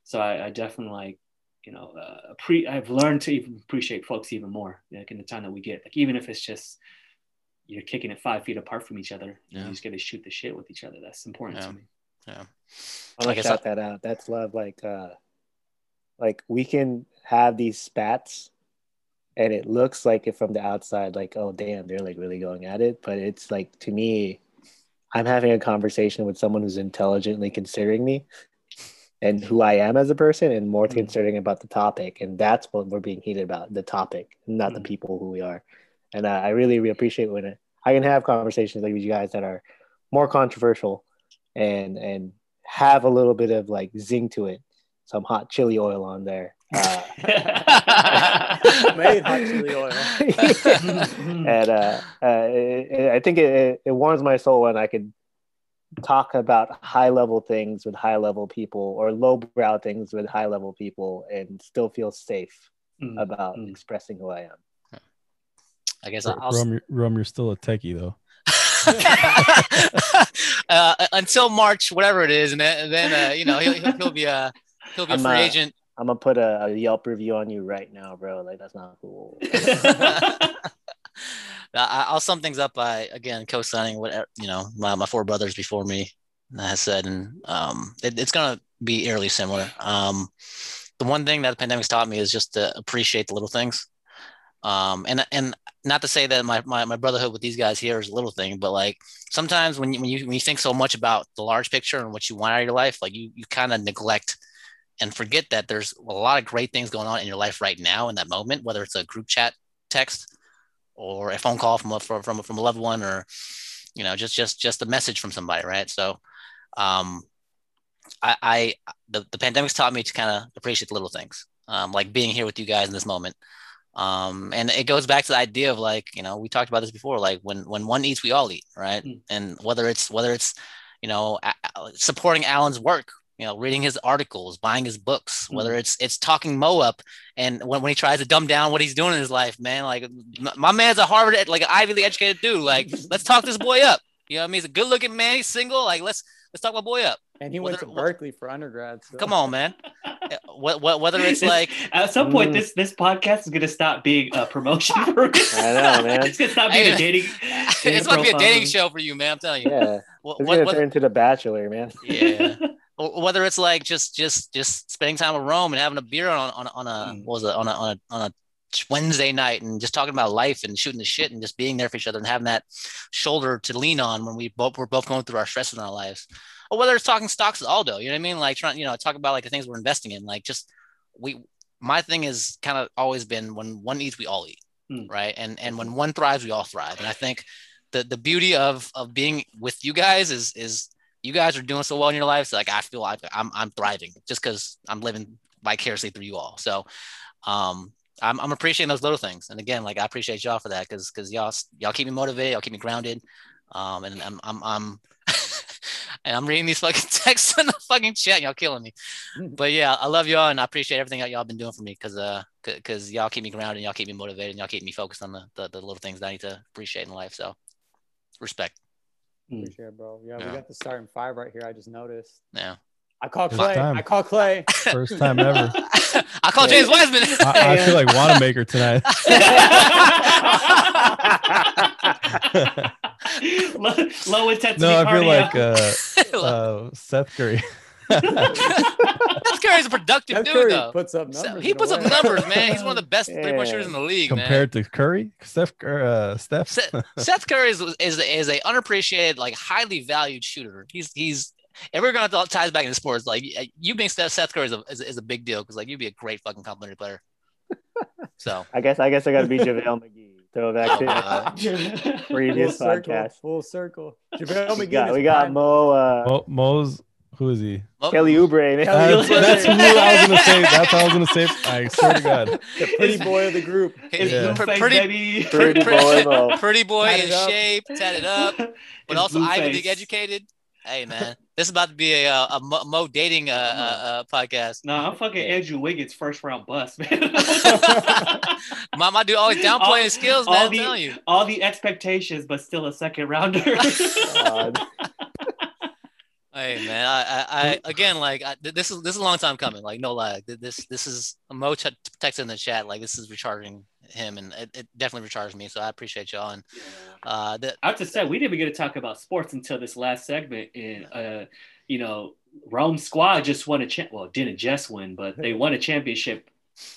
So I, I definitely like, you know, uh, pre- I've learned to even appreciate folks even more, like in the time that we get, like even if it's just you're kicking it five feet apart from each other, yeah. you just get to shoot the shit with each other. That's important yeah. to me. Yeah. I want to shout that out. That's love. Like, uh, like we can have these spats and it looks like it from the outside like oh damn they're like really going at it but it's like to me i'm having a conversation with someone who's intelligently considering me and who i am as a person and more mm-hmm. considering about the topic and that's what we're being heated about the topic not mm-hmm. the people who we are and uh, i really, really appreciate when it, i can have conversations like with you guys that are more controversial and and have a little bit of like zing to it some hot chili oil on there uh, made hot chili oil. and uh, uh, it, I think it, it warms my soul when I could talk about high level things with high level people or low brow things with high level people and still feel safe mm. about mm. expressing who I am. I guess I'll Rome, Rome, you're still a techie though. Uh, until March, whatever it is, and then, and then uh, you know he'll, he'll, be a he'll be a free uh, agent I'm gonna put a, a, Yelp review on you right now, bro. Like that's not cool. I'll sum things up by again co-signing what you know my, my four brothers before me has said, and um, it, it's gonna be eerily similar. Um, the one thing that the pandemic's taught me is just to appreciate the little things. Um, and and not to say that my, my, my brotherhood with these guys here is a little thing, but like sometimes when you, when you when you think so much about the large picture and what you want out of your life, like you you kind of neglect and forget that there's a lot of great things going on in your life right now in that moment, whether it's a group chat text or a phone call from a, from, from, from a loved one or, you know, just, just, just a message from somebody. Right. So, um, I, I the, the pandemic's taught me to kind of appreciate the little things, um, like being here with you guys in this moment. Um, and it goes back to the idea of like, you know, we talked about this before, like when when one eats, we all eat, right? Mm. And whether it's whether it's, you know, supporting Alan's work, you know, reading his articles, buying his books, whether it's it's talking Mo up, and when, when he tries to dumb down what he's doing in his life, man, like m- my man's a Harvard, like an Ivy League educated dude, like let's talk this boy up. You know what I mean? He's a good looking man. He's single. Like let's let's talk my boy up. And he went to Berkeley for undergrad. So. Come on, man. Wh- wh- whether it's like at some point Mm. this this podcast is gonna stop being a promotion for I know, man. it's gonna stop being Hey, a dating it's about to be a dating show for you, man. I'm telling you. Yeah, Wh- it's what- gonna what- turn into The Bachelor, man. yeah. Whether it's like just just just spending time with Rome and having a beer on on on a Mm. what was it on a on a on a Wednesday night and just talking about life and shooting the shit and just being there for each other and having that shoulder to lean on when we both we're both going through our stress in our lives. Or whether it's talking stocks with Aldo, you know what I mean? Like trying, you know, talk about like the things we're investing in. Like just we my thing is kind of always been when one eats, we all eat. Mm. Right. And and when one thrives, we all thrive. And I think the the beauty of of being with you guys is is you guys are doing so well in your lives. So like I feel like I'm I'm thriving just because I'm living vicariously through you all. So um I'm, I'm appreciating those little things. And again, like I appreciate y'all for that because because y'all y'all keep me motivated, y'all keep me grounded. Um and I'm I'm I'm and I'm reading these fucking texts in the fucking chat. Y'all killing me. But yeah, I love y'all and I appreciate everything that y'all been doing for me because uh because y'all keep me grounded, and y'all keep me motivated, and y'all keep me focused on the, the the little things that I need to appreciate in life. So respect. Appreciate it, bro. Yeah, Yeah. we got the starting five right here. I just noticed. Yeah. I call It's Clay. time. I call Clay. First time ever. I call James Wiseman. I, I feel like Wanamaker tonight. low, low intensity No, I feel cardio. like uh, uh, Seth Curry. Seth Curry's a productive Steph dude, Curry though. puts up numbers. he puts up way. numbers, man. He's one of the best three point shooters in the league, man. compared to Curry, Steph, Cur- uh, Steph. Seth, Seth Curry is, is is a unappreciated, like highly valued shooter. He's he's. If we're gonna th- ties back into sports, like you being Seth, Seth Curry is a, is, a- is a big deal because like you'd be a great fucking complimentary player. So I guess I guess I got to be JaVale McGee. Throw it back to Uh, Full previous circle. podcast. Full circle. JaVale We McGee got is we got. Mo uh, Mo, Mo's. Who is he? oh, Kelly Oubre. Man. Kelly That's, Oubre. that's who I was gonna say. That's how I was gonna say. I swear to God. the pretty boy of the group. It's Yeah. Blueface, Pr- pretty. Pretty boy Mo. pretty boy Tatted in up. shape, tatted up, but It's also Ivy Blueface. League educated. Hey man, this is about to be a uh, a Mo, Mo dating uh, uh, uh podcast. No, I'm fucking Andrew Wiggins first round bust, man. My, my dude always downplaying All- his skills, all man. I'm the- telling you. All the expectations, but still a second rounder. Hey man, I, I, I again like I, this is this is a long time coming. Like no lie, this this is Mo t- texted in the chat like this is recharging him, and it, it definitely recharged me. So I appreciate y'all. And uh, the, I have to say, we didn't even get to talk about sports until this last segment. And, uh, you know, Rome squad just won a champ. Well, didn't just win, but they won a championship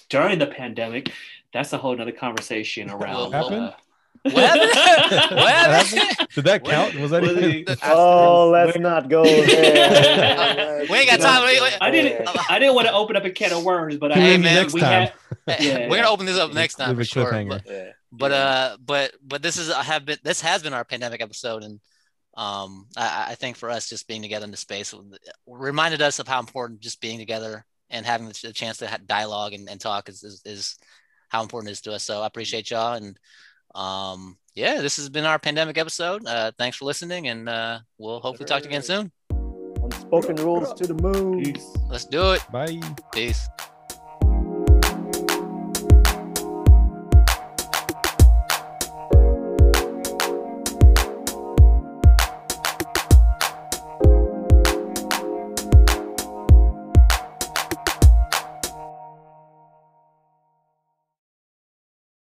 during the pandemic. That's a whole nother conversation around. uh, what happened? what happened? Did that count? Was that Was even? Oh, let's not go there. We ain't got time. Wait, wait. I didn't. I didn't want to open up a can of worms, but I Hey, hey, man, man, next we time. had Yeah. We're gonna open this up next time for sure. But, Yeah. but uh, but but this is I have been this has been our pandemic episode, and um, I, I think for us just being together in the space reminded us of how important just being together and having the chance to ha- dialogue and, and talk is, is is how important it is to us. So I appreciate y'all, and um, yeah, this has been our pandemic episode. Uh, thanks for listening, and uh, we'll hopefully talk to you again soon. Unspoken rules to the moon. Peace. Let's do it. Bye. Peace.